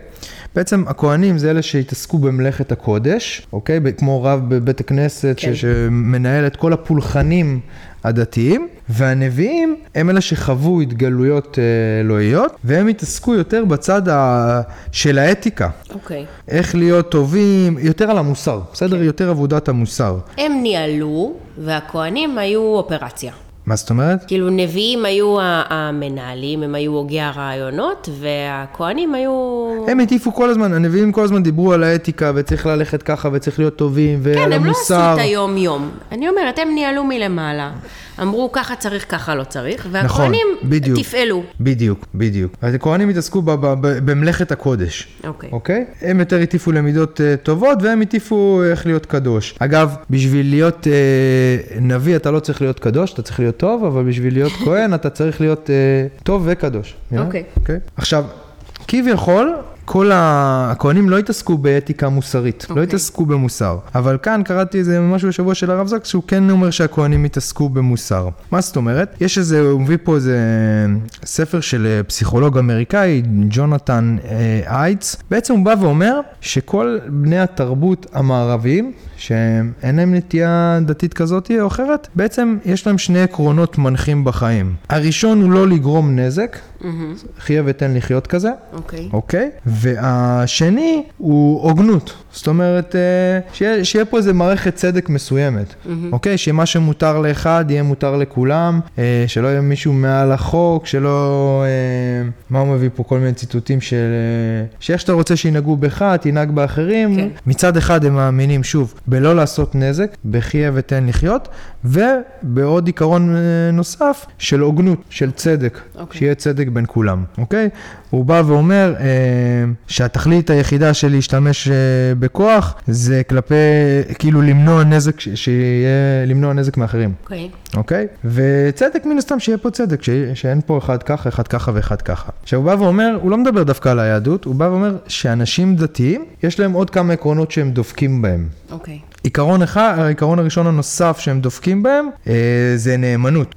בעצם הכהנים זה אלה שהתעסקו במלאכת הקודש, אוקיי? כמו רב בבית הכנסת כן. ש... שמנהל את כל הפולחנים הדתיים, והנביאים הם אלה שחוו התגלויות אה, אלוהיות, והם התעסקו יותר בצד ה... של האתיקה. אוקיי. איך להיות טובים, יותר על המוסר, בסדר? יותר עבודת המוסר. הם ניהלו, והכוהנים היו אופרציה. מה זאת אומרת? כאילו נביאים היו המנהלים, הם היו הוגי הרעיונות, והכוהנים היו... הם הטיפו כל הזמן, הנביאים כל הזמן דיברו על האתיקה, וצריך ללכת ככה, וצריך להיות טובים, ועל כן, הם לא המוסר. עשו את היום-יום. אני אומרת, הם ניהלו מלמעלה. אמרו, ככה צריך, ככה לא צריך, והכוהנים נכון. תפעלו. בדיוק, בדיוק. אז הכהנים התעסקו במלאכת הקודש. אוקיי. אוקיי? הם יותר הטיפו למידות uh, טובות, והם הטיפו איך להיות קדוש. אגב, בשביל להיות uh, נביא אתה לא צריך להיות קדוש, אתה צריך להיות טוב, אבל בשביל להיות כהן אתה צריך להיות uh, טוב וקדוש. you know? אוקיי. אוקיי? עכשיו, כביכול, כל ה- הכהנים לא התעסקו באתיקה מוסרית, לא אוקיי. התעסקו במוסר. אבל כאן קראתי איזה משהו בשבוע של הרב זקס, שהוא כן אומר שהכהנים התעסקו במוסר. מה זאת אומרת? יש איזה, הוא מביא פה איזה ספר של אה, פסיכולוג אמריקאי, ג'ונתן אה, אייטס. בעצם הוא בא ואומר שכל בני התרבות המערביים, שאין להם נטייה דתית כזאת או אחרת, בעצם יש להם שני עקרונות מנחים בחיים. הראשון הוא לא לגרום נזק, חיה ותן לחיות כזה. אוקיי. אוקיי? והשני הוא הוגנות. זאת אומרת, אה, שיהיה, שיהיה פה איזה מערכת צדק מסוימת, אוקיי? שמה שמותר לאחד יהיה מותר לכולם, אה, שלא יהיה מישהו מעל החוק, שלא... אה, מה הוא מביא פה? כל מיני ציטוטים של... אה, שאיך שאתה רוצה שינהגו בך, תנהג באחרים. כן. מצד אחד הם מאמינים, שוב, בלא לעשות נזק, בחיה ותן לחיות, ובעוד עיקרון אה, נוסף, של הוגנות, של צדק, אוקיי. שיהיה צדק בין כולם, אוקיי? הוא בא ואומר אה, שהתכלית היחידה של להשתמש אה, בכוח זה כלפי, כאילו למנוע נזק, ש- שיהיה, למנוע נזק מאחרים, אוקיי. אוקיי? וצדק מן הסתם שיהיה פה צדק, ש- שאין פה אחד ככה, אחד ככה ואחד ככה. עכשיו הוא בא ואומר, הוא לא מדבר דווקא על היהדות, הוא בא ואומר שאנשים דתיים, יש להם עוד כמה עקרונות שהם דופקים בהם. אוקיי. עיקרון אחד, העיקרון הראשון הנוסף שהם דופקים בהם, אה, זה נאמנות,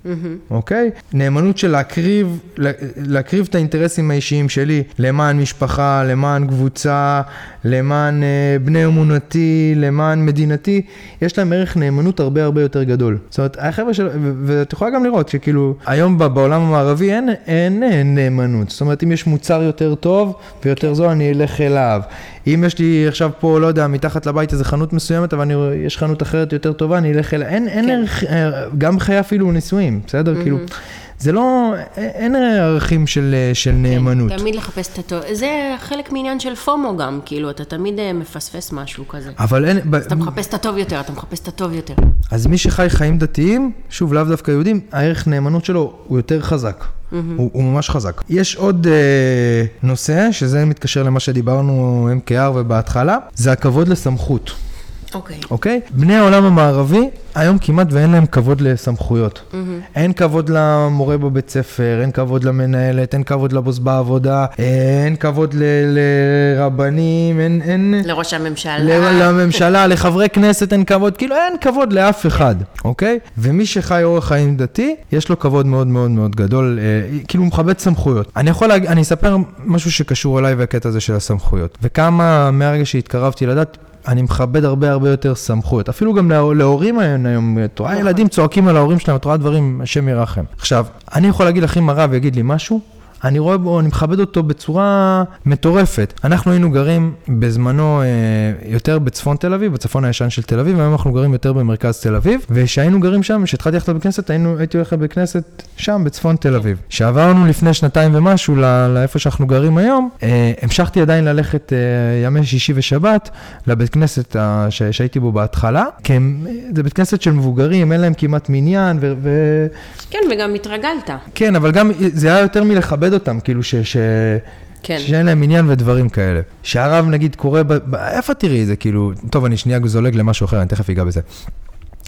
אוקיי? נאמנות של להקריב, לה- להקריב את האינטרסים האישיים שלי למען משפחה, למען קבוצה, למען אה, בני אמונתי, למען מדינתי, יש להם ערך נאמנות הרבה הרבה יותר גדול. זאת אומרת, החבר'ה של... ואת יכולה גם לראות שכאילו, היום ב- בעולם המערבי אין, אין, אין נאמנות. זאת אומרת, אם יש מוצר יותר טוב ויותר זול, אני אלך אליו. אם יש לי עכשיו פה, לא יודע, מתחת לבית איזה חנות מסוימת, אבל אני, יש חנות אחרת יותר טובה, אני אלך אליה. אין, אין כן. ערך, אה, גם חיי אפילו נישואים, בסדר? כאילו, זה לא, אין- ערכים של, של נאמנות. תמיד לחפש את הטוב. זה חלק מעניין של פומו גם, כאילו, אתה תמיד אה, מפספס משהו כזה. אבל אין, ב- אתה מחפש את הטוב יותר, אתה מחפש את הטוב יותר. אז מי שחי חיים דתיים, שוב, לאו דווקא יהודים, הערך נאמנות שלו הוא יותר חזק. הוא, הוא ממש חזק. יש עוד אה, נושא, שזה מתקשר למה שדיברנו MKR ובהתחלה, זה הכבוד לסמכות. אוקיי. אוקיי? בני העולם המערבי, היום כמעט ואין להם כבוד לסמכויות. אין כבוד למורה בבית ספר, אין כבוד למנהלת, אין כבוד לבוס בעבודה, אין כבוד ל- לרבנים, אין... אין... לראש הממשלה. ל- לממשלה, לחברי כנסת אין כבוד, כאילו אין כבוד לאף אחד, אוקיי? ומי שחי אורח חיים דתי, יש לו כבוד מאוד מאוד מאוד גדול, אה, כאילו הוא מכבד סמכויות. אני יכול להגיד, אני אספר משהו שקשור אליי והקטע הזה של הסמכויות. וכמה מהרגע שהתקרבתי לדת, אני מכבד הרבה הרבה יותר סמכויות. אפילו גם לה, להורים היום, היום, את רואה ילדים צועקים על ההורים שלהם, את רואה דברים, השם ירחם. עכשיו, אני יכול להגיד לך אם הרב יגיד לי משהו, אני רואה בו, אני מכבד אותו בצורה מטורפת. אנחנו היינו גרים בזמנו אה, יותר בצפון תל אביב, בצפון הישן של תל אביב, והיום אנחנו גרים יותר במרכז תל אביב, וכשהיינו גרים שם, כשהתחלתי ללכת לבית היינו, הייתי הולך לבית שם, בצפון תל אביב. כשעברנו לפני שנתיים ומשהו ל- לאיפה שאנחנו גרים היום, אה, המשכתי עדיין ללכת אה, ימי שישי ושבת לבית כנסת ה- ש- שהייתי בו בהתחלה, כי הם, זה בית כנסת של מבוגרים, אין להם כמעט מניין, ו... ו- כן, וגם התרגלת. כן, אבל גם זה היה יותר מלכבד אותם, כאילו ש... ש... כן. שאין להם עניין ודברים כאלה. שהרב נגיד קורא, ב... איפה תראי את זה, כאילו, טוב, אני שנייה זולג למשהו אחר, אני תכף אגע בזה.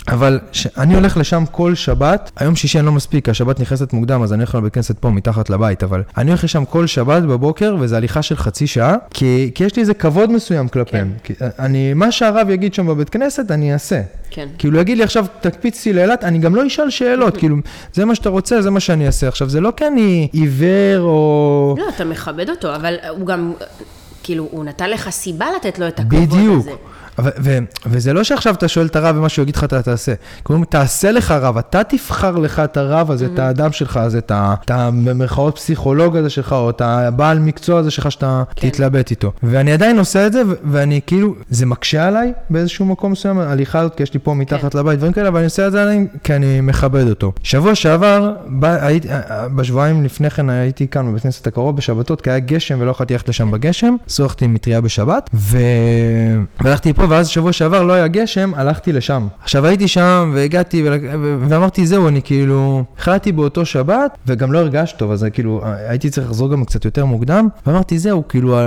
אבל אני הולך לשם כל שבת, היום שישי אני לא מספיק, השבת נכנסת מוקדם, אז אני הולך לבית כנסת פה מתחת לבית, אבל אני הולך לשם כל שבת בבוקר, וזו הליכה של חצי שעה, כי, כי יש לי איזה כבוד מסוים כלפיהם. כי אני, מה שהרב יגיד שם בבית כנסת, אני אעשה. כן. כאילו, יגיד לי עכשיו, תקפיצי לאילת, אני גם לא אשאל שאלות, כאילו, זה מה שאתה רוצה, זה מה שאני אעשה. עכשיו, זה לא כי אני עיוור או... לא, אתה מכבד אותו, אבל הוא גם, כאילו, הוא נתן לך סיבה לתת לו את הכבוד הזה. בדיוק. וזה לא שעכשיו אתה שואל את הרב ומה שהוא יגיד לך אתה תעשה. קוראים, תעשה לך רב, אתה תבחר לך את הרב הזה, את האדם שלך הזה, את ה- את ה- במרכאות פסיכולוג הזה שלך, או את הבעל מקצוע הזה שלך שאתה כן. תתלבט איתו. ואני עדיין עושה את זה, ואני כאילו, זה מקשה עליי באיזשהו מקום מסוים, ההליכה הזאת, כי יש לי פה מתחת לבית, דברים כאלה, אבל אני עושה את זה עדיין כי אני מכבד אותו. שבוע שעבר, בא- הייתי- בשבועיים לפני כן הייתי כאן בבית כנסת הקרוב בשבתות, כי היה גשם ולא יכולתי ללכת לשם בגשם, שוחחתי עם מטריה בשבת. והלכתי פה, ואז שבוע שעבר לא היה גשם, הלכתי לשם. עכשיו הייתי שם, והגעתי, ואמרתי, זהו, אני כאילו, החלטתי באותו שבת, וגם לא הרגשתי טוב, אז כאילו, הייתי צריך לחזור גם קצת יותר מוקדם, ואמרתי, זהו, כאילו,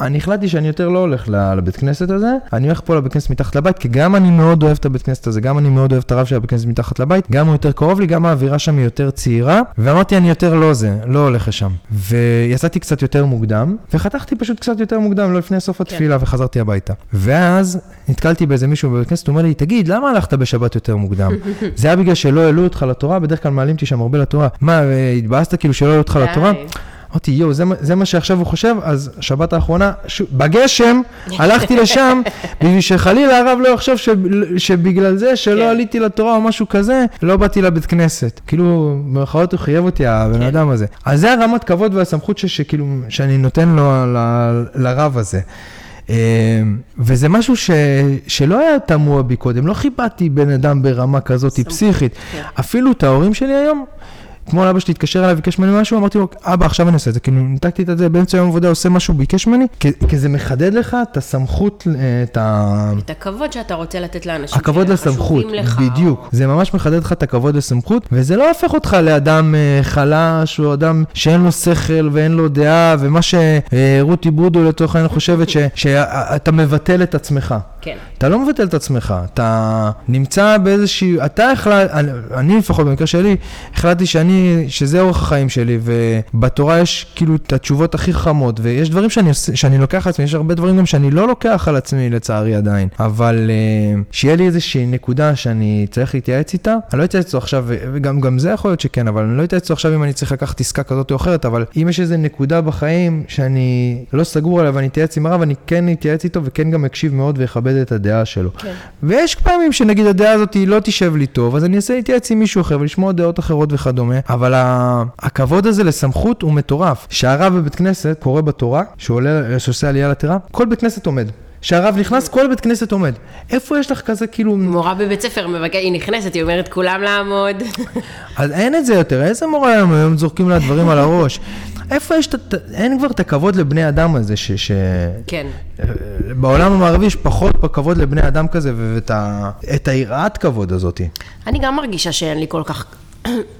אני החלטתי שאני יותר לא הולך לבית כנסת הזה, אני הולך פה לבית כנסת מתחת לבית, כי גם אני מאוד אוהב את הבית כנסת הזה, גם אני מאוד אוהב את הרב של הבית כנסת מתחת לבית, גם הוא יותר קרוב לי, גם האווירה שם היא יותר צעירה, ואמרתי, אני יותר לא זה, לא הולך לשם. ויצאתי קצת יותר מוקדם, וחתכתי פשוט קצת יותר מוקדם, לא לפני סוף התפילה, וחזרתי הביתה. ואז נתקלתי באיזה מישהו בבית כנסת, הוא אומר לי, תגיד, למה הלכת בשבת יותר מוקדם? זה היה בגלל שלא העלו אותך לתורה, בדרך כלל מעלים אותי שם הרבה לתורה. מה, אה, התבאסת כאילו שלא העלו אותך. לתורה? אמרתי, יואו, זה, זה מה שעכשיו הוא חושב, אז שבת האחרונה, ש... בגשם, הלכתי לשם, בשביל שחלילה הרב לא יחשוב ש... שבגלל זה שלא כן. עליתי לתורה או משהו כזה, לא באתי לבית כנסת. כאילו, במירכאות הוא חייב אותי, הבן כן. אדם הזה. אז זה הרמת כבוד והסמכות ש... שכאילו, שאני נותן לו ל... לרב הזה. אה, וזה משהו ש... שלא היה תמוה בי קודם, לא כיבדתי בן אדם ברמה כזאת פסיכית. כן. אפילו את ההורים שלי היום, אתמול אבא שלי התקשר אליי, ביקש ממני משהו, אמרתי לו, אבא, עכשיו אני עושה את זה. כאילו, ניתקתי את זה באמצע יום עבודה, עושה משהו, ביקש ממני, כי, כי זה מחדד לך את הסמכות, אה, את ה... את הכבוד שאתה רוצה לתת לאנשים הכבוד לסמכות, לך, בדיוק. זה ממש מחדד לך את הכבוד לסמכות, וזה לא הופך אותך לאדם אה, חלש, או אדם שאין לו שכל ואין לו דעה, ומה שרותי ברודו לצורך העניין חושבת, ש- שאתה מבטל את עצמך. כן. אתה לא מבטל את עצמך, אתה נמצא באיזושהי, אתה החלט, אני, אני לפחות במקרה שלי, החלטתי שאני, שזה אורח החיים שלי, ובתורה יש כאילו את התשובות הכי חכמות, ויש דברים שאני, שאני לוקח על עצמי, יש הרבה דברים גם שאני לא לוקח על עצמי לצערי עדיין, אבל uh, שיהיה לי איזושהי נקודה שאני צריך להתייעץ איתה, אני לא אתייעץ איתו עכשיו, וגם גם זה יכול להיות שכן, אבל אני לא אתייעץ איתו עכשיו אם אני צריך לקחת עסקה כזאת או אחרת, אבל אם יש איזו נקודה בחיים שאני לא סגור עליה ואני אתייעץ עם הרב, אני כן אתייעץ איתו וכן גם אקשיב מאוד ואכבד את הדעה שלו. כן. ויש פעמים שנגיד הדעה הזאת היא לא תשב לי טוב, אז אני אעשה להתייעץ עם מישהו אחר ולשמוע דעות אחרות וכדומה, אבל הכבוד הזה לסמכות הוא מטורף. שהרב בבית כנסת קורא בתורה, שעולה, שעושה עלייה לתורה, כל בית כנסת עומד. שהרב נכנס, כל בית כנסת עומד. איפה יש לך כזה כאילו... מורה בבית ספר, מבקש, היא נכנסת, היא אומרת כולם לעמוד. אז אין את זה יותר, איזה מורה היום, היום זורקים לה דברים על הראש. איפה יש, את ה- אין כבר את הכבוד לבני אדם הזה, ש... ש... כן. בעולם המערבי יש פחות כבוד לבני אדם כזה, ואת ה... את היראת כבוד הזאתי. אני גם מרגישה שאין לי כל כך...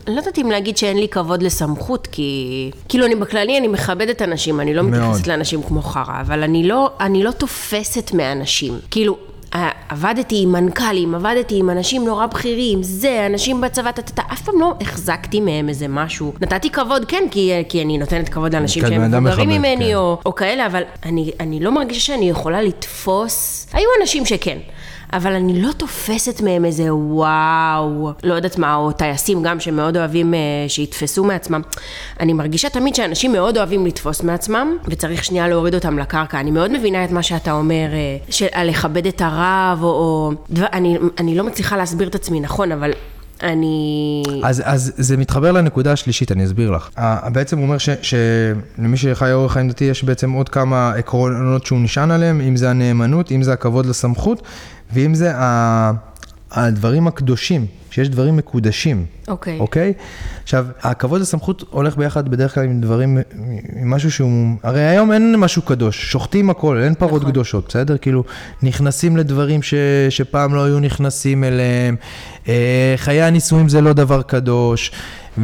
לא יודעת אם להגיד שאין לי כבוד לסמכות, כי... כאילו, אני בכללי, אני מכבדת אנשים, אני לא מאוד. מתייחסת לאנשים כמו חרא, אבל אני לא, אני לא תופסת מאנשים. כאילו... אה, עבדתי עם מנכ"לים, עבדתי עם אנשים נורא בכירים, זה, אנשים בצבא, טה-טה-טה, אף פעם לא החזקתי מהם איזה משהו. נתתי כבוד, כן, כי, כי אני נותנת כבוד לאנשים כן, שהם מבוגרים ממני, כן. או, או כאלה, אבל אני, אני לא מרגישה שאני יכולה לתפוס... היו אנשים שכן. אבל אני לא תופסת מהם איזה וואו, לא יודעת מה, או טייסים גם שמאוד אוהבים אה, שיתפסו מעצמם. אני מרגישה תמיד שאנשים מאוד אוהבים לתפוס מעצמם, וצריך שנייה להוריד אותם לקרקע. אני מאוד מבינה את מה שאתה אומר, אה, של לכבד את הרב, או... או דבר, אני, אני לא מצליחה להסביר את עצמי נכון, אבל אני... אז, אז זה מתחבר לנקודה השלישית, אני אסביר לך. ה- בעצם הוא אומר ש, שלמי שחי אורח חיים דתי יש בעצם עוד כמה עקרונות שהוא נשען עליהם, אם זה הנאמנות, אם זה הכבוד לסמכות, ואם זה ה, הדברים הקדושים, שיש דברים מקודשים. אוקיי. אוקיי? עכשיו, הכבוד לסמכות הולך ביחד בדרך כלל עם דברים, עם משהו שהוא, הרי היום אין משהו קדוש, שוחטים הכל, אין פרות נכון. קדושות, בסדר? כאילו, נכנסים לדברים ש, שפעם לא היו נכנסים אליהם, אה, חיי הנישואים זה לא דבר קדוש,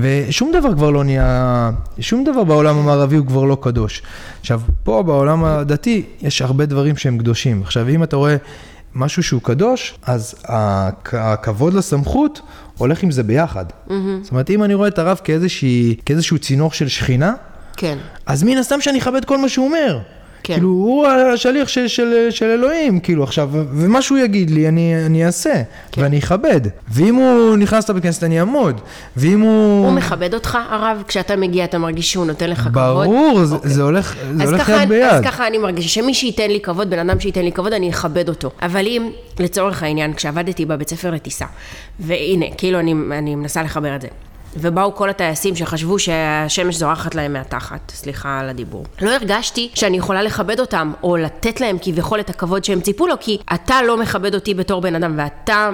ושום דבר כבר לא נהיה, שום דבר בעולם המערבי הוא כבר לא קדוש. עכשיו, פה בעולם הדתי יש הרבה דברים שהם קדושים. עכשיו, אם אתה רואה... משהו שהוא קדוש, אז הכ- הכבוד לסמכות הולך עם זה ביחד. Mm-hmm. זאת אומרת, אם אני רואה את הרב כאיזשהו צינור של שכינה, כן. אז מן הסתם שאני אכבד כל מה שהוא אומר. כן. כאילו, הוא השליח של, של, של אלוהים, כאילו, עכשיו, ומה שהוא יגיד לי, אני, אני אעשה, כן. ואני אכבד. ואם הוא נכנס לבית כנסת, אני אעמוד. ואם הוא... הוא מכבד אותך, הרב? כשאתה מגיע, אתה מרגיש שהוא נותן לך כבוד? ברור, זה, אוקיי. זה הולך, זה הולך ככה, יד ביד. אז ככה אני מרגישה, שמי שייתן לי כבוד, בן אדם שייתן לי כבוד, אני אכבד אותו. אבל אם, לצורך העניין, כשעבדתי בבית ספר לטיסה, והנה, כאילו אני, אני מנסה לחבר את זה, ובאו כל הטייסים שחשבו שהשמש זורחת להם מהתחת, סליחה על הדיבור. לא הרגשתי שאני יכולה לכבד אותם, או לתת להם כביכול את הכבוד שהם ציפו לו, כי אתה לא מכבד אותי בתור בן אדם, ואתה...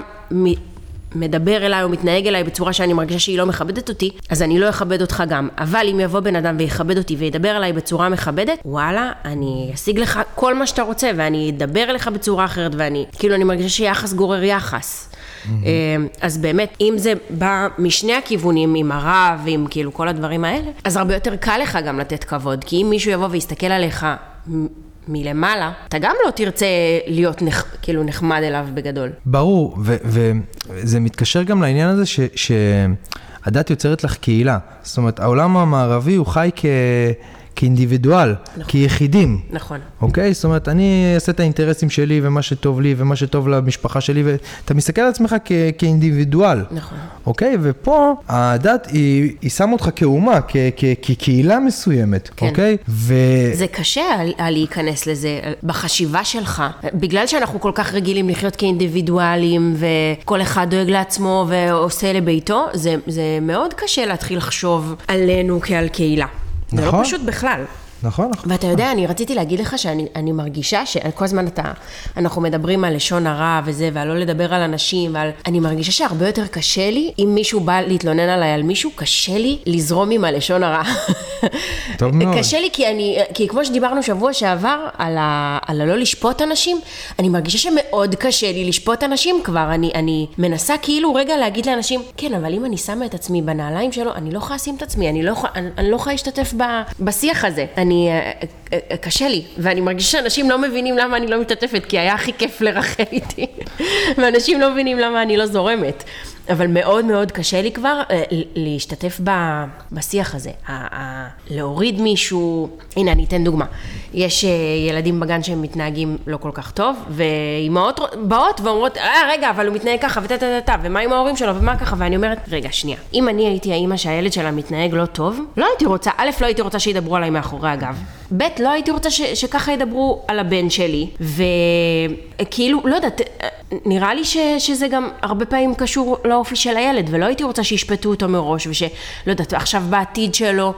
מדבר אליי או מתנהג אליי בצורה שאני מרגישה שהיא לא מכבדת אותי, אז אני לא אכבד אותך גם. אבל אם יבוא בן אדם ויכבד אותי וידבר אליי בצורה מכבדת, וואלה, אני אשיג לך כל מה שאתה רוצה, ואני אדבר אליך בצורה אחרת, ואני, כאילו, אני מרגישה שיחס גורר יחס. אה, אז באמת, אם זה בא משני הכיוונים, עם הרב, עם כאילו כל הדברים האלה, אז הרבה יותר קל לך גם לתת כבוד, כי אם מישהו יבוא ויסתכל עליך מלמעלה, אתה גם לא תרצה להיות נח, כאילו נחמד אליו בגדול. ברור, וזה מתקשר גם לעניין הזה ש- שהדת יוצרת לך קהילה. זאת אומרת, העולם המערבי הוא חי כ... כאינדיבידואל, כיחידים. נכון. אוקיי? זאת אומרת, אני אעשה את האינטרסים שלי ומה שטוב לי ומה שטוב למשפחה שלי, ואתה מסתכל על עצמך כ- כאינדיבידואל. נכון. אוקיי? ופה הדת היא, היא שמה אותך כאומה, כ- כ- כקהילה מסוימת, כן. אוקיי? ו... זה קשה היה להיכנס לזה בחשיבה שלך, בגלל שאנחנו כל כך רגילים לחיות כאינדיבידואלים וכל אחד דואג לעצמו ועושה לביתו, זה, זה מאוד קשה להתחיל לחשוב עלינו כעל קהילה. זה לא נכון. פשוט בכלל. נכון, נכון. ואתה יודע, אני רציתי להגיד לך שאני אני מרגישה שכל הזמן אתה, אנחנו מדברים על לשון הרע וזה, ועל לא לדבר על אנשים, ועל... אני מרגישה שהרבה יותר קשה לי, אם מישהו בא להתלונן עליי על מישהו, קשה לי לזרום עם הלשון הרע. טוב מאוד. קשה לי כי אני, כי כמו שדיברנו שבוע שעבר על, ה, על הלא לשפוט אנשים, אני מרגישה שמאוד קשה לי לשפוט אנשים כבר. אני, אני מנסה כאילו רגע להגיד לאנשים, כן, אבל אם אני שמה את עצמי בנעליים שלו, אני לא יכולה לשים את עצמי, אני לא, יכולה- לא להשתתף בשיח הזה. אני, אה, אה, אה, קשה לי, ואני מרגישה שאנשים לא מבינים למה אני לא משתתפת, כי היה הכי כיף לרחל איתי, ואנשים לא מבינים למה אני לא זורמת. אבל מאוד מאוד קשה לי כבר אה, להשתתף בשיח הזה. להוריד מישהו, הנה אני אתן דוגמה. יש אה, ילדים בגן שהם מתנהגים לא כל כך טוב, ואימהות באות ואומרות, אה רגע, אבל הוא מתנהג ככה וטה טה טה טה, ומה עם ההורים שלו ומה ככה, ואני אומרת, רגע, שנייה, אם אני הייתי האימא שהילד שלה מתנהג לא טוב, לא הייתי רוצה, א', לא הייתי רוצה שידברו עליי מאחורי הגב, ב', לא הייתי רוצה ש- שככה ידברו על הבן שלי, וכאילו, לא יודעת, נראה לי ש, שזה גם הרבה פעמים קשור לאופי של הילד, ולא הייתי רוצה שישפטו אותו מראש, ושלא יודעת, עכשיו בעתיד שלו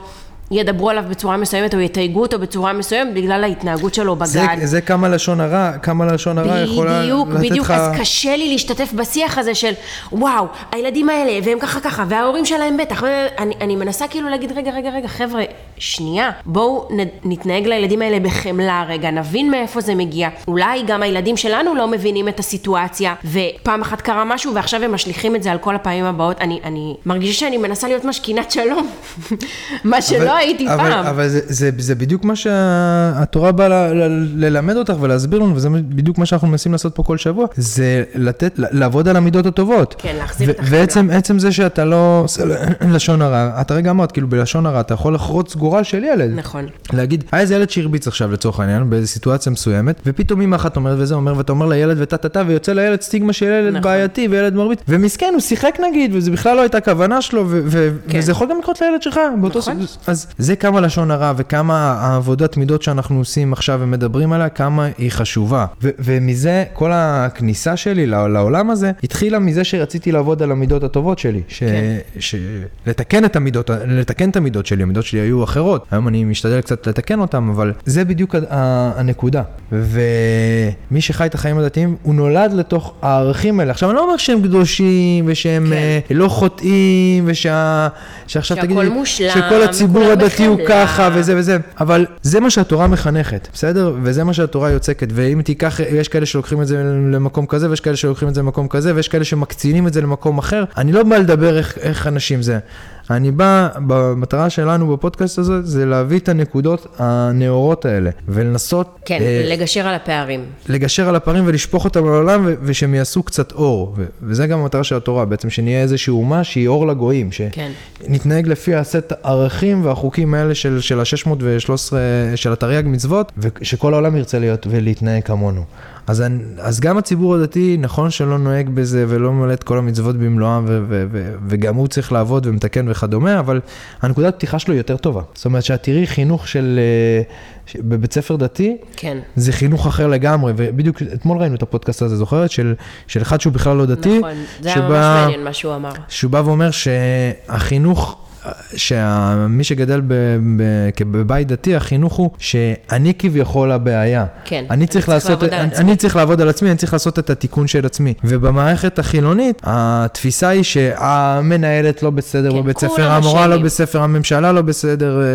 ידברו עליו בצורה מסוימת, או יתייגו אותו בצורה מסוימת בגלל ההתנהגות שלו בגן. זה, זה כמה לשון הרע, כמה לשון הרע יכולה בדיוק, לתת בדיוק, לך... אז קשה לי להשתתף בשיח הזה של וואו, הילדים האלה, והם ככה ככה, וההורים שלהם בטח, אני, אני מנסה כאילו להגיד, רגע, רגע, רגע, חבר'ה, שנייה, בואו נתנהג לילדים האלה בחמלה רגע, נבין מאיפה זה מגיע. אולי גם הילדים שלנו לא מבינים את הסיטואציה, ופעם אחת קרה משהו, ועכשיו הם משליכים את זה על כל הפעמים הבאות. אני, אני מרגישה שאני מנסה להיות משכינת שלום, מה שלא הייתי אבל, פעם. אבל זה, זה, זה בדיוק מה שהתורה באה ל, ל, ללמד אותך ולהסביר לנו, וזה בדיוק מה שאנחנו מנסים לעשות פה כל שבוע, זה לתת, לעבוד על המידות הטובות. כן, להחזיר את החמלה. ועצם עצם זה שאתה לא עושה לשון הרע, אתה רגע אמרת, כאילו בלשון הרע, אתה יכול לחרוץ גורל של ילד. נכון. להגיד, היה איזה ילד שהרביץ עכשיו לצורך העניין, באיזו סיטואציה מסוימת, ופתאום אמא אחת אומרת וזה אומר, ואתה אומר לילד וטה טה טה, ויוצא לילד סטיגמה של ילד נכון. בעייתי וילד מרביץ, ומסכן, הוא שיחק נגיד, וזה בכלל לא הייתה כוונה שלו, ו- ו- כן. וזה יכול גם לקרות לילד שלך, באותו נכון. ס... אז זה כמה לשון הרע, וכמה העבודת מידות שאנחנו עושים עכשיו ומדברים עליה, כמה היא חשובה. ו- ומזה, כל הכניסה שלי לעול- לעולם הזה, התחילה מזה שרציתי לעבוד על המידות הטובות שלי. ש... כן. ש... לתקן את המידות, לתקן את המידות שלי, המידות שלי היו אחרות. היום אני משתדל קצת לתקן אותן, אבל זה בדיוק ה- ה- הנקודה. ומי שחי את החיים הדתיים, הוא נולד לתוך הערכים האלה. עכשיו, אני לא אומר שהם קדושים, ושהם כן. אה, לא חוטאים, ושה... שעכשיו שהכל תגידי, מושלם, שכל הציבור הדתי הוא. ככה, וזה וזה. אבל זה מה שהתורה מחנכת, בסדר? וזה מה שהתורה יוצקת. ואם תיקח, יש כאלה שלוקחים את זה למקום כזה, ויש כאלה שלוקחים את זה למקום כזה, ויש כאלה שמקצינים את זה למקום אחר. אני לא בא לדבר איך, איך אנשים זה. אני בא, במטרה שלנו בפודקאסט הזה, זה להביא את הנקודות הנאורות האלה, ולנסות... כן, אה, לגשר על הפערים. לגשר על הפערים ולשפוך אותם לעולם ו- ושהם יעשו קצת אור. ו- וזה גם המטרה של התורה, בעצם שנהיה איזושהי אומה שהיא אור לגויים. כן. שנתנהג לפי הסט הערכים והחוקים האלה של, של ה-613, של התרי"ג מצוות, ושכל העולם ירצה להיות ולהתנהג כמונו. אז, אני- אז גם הציבור הדתי, נכון שלא נוהג בזה ולא ממלא את כל המצוות במלואם, וגם הוא צריך לעבוד ומתקן וכדומה, אבל הנקודת פתיחה שלו היא יותר טובה. זאת אומרת שאת תראי חינוך של, אה, בבית ספר דתי, כן. זה חינוך אחר לגמרי, ובדיוק אתמול ראינו את הפודקאסט הזה, זוכרת? של, של אחד שהוא בכלל לא דתי, נכון, זה היה ממש שבא- מעניין מה שהוא אמר. שהוא בא ואומר שהחינוך, שמי שגדל בבית דתי, החינוך הוא שאני כביכול הבעיה. כן, אני אני צריך צריך לעשות, לעבוד על אני, עצמי. אני צריך לעבוד על עצמי, אני צריך לעשות את התיקון של עצמי. ובמערכת החילונית, התפיסה היא שהמנהלת לא בסדר כן, בבית ספר, המורה לא. בספר, הממשלה לא בסדר אה,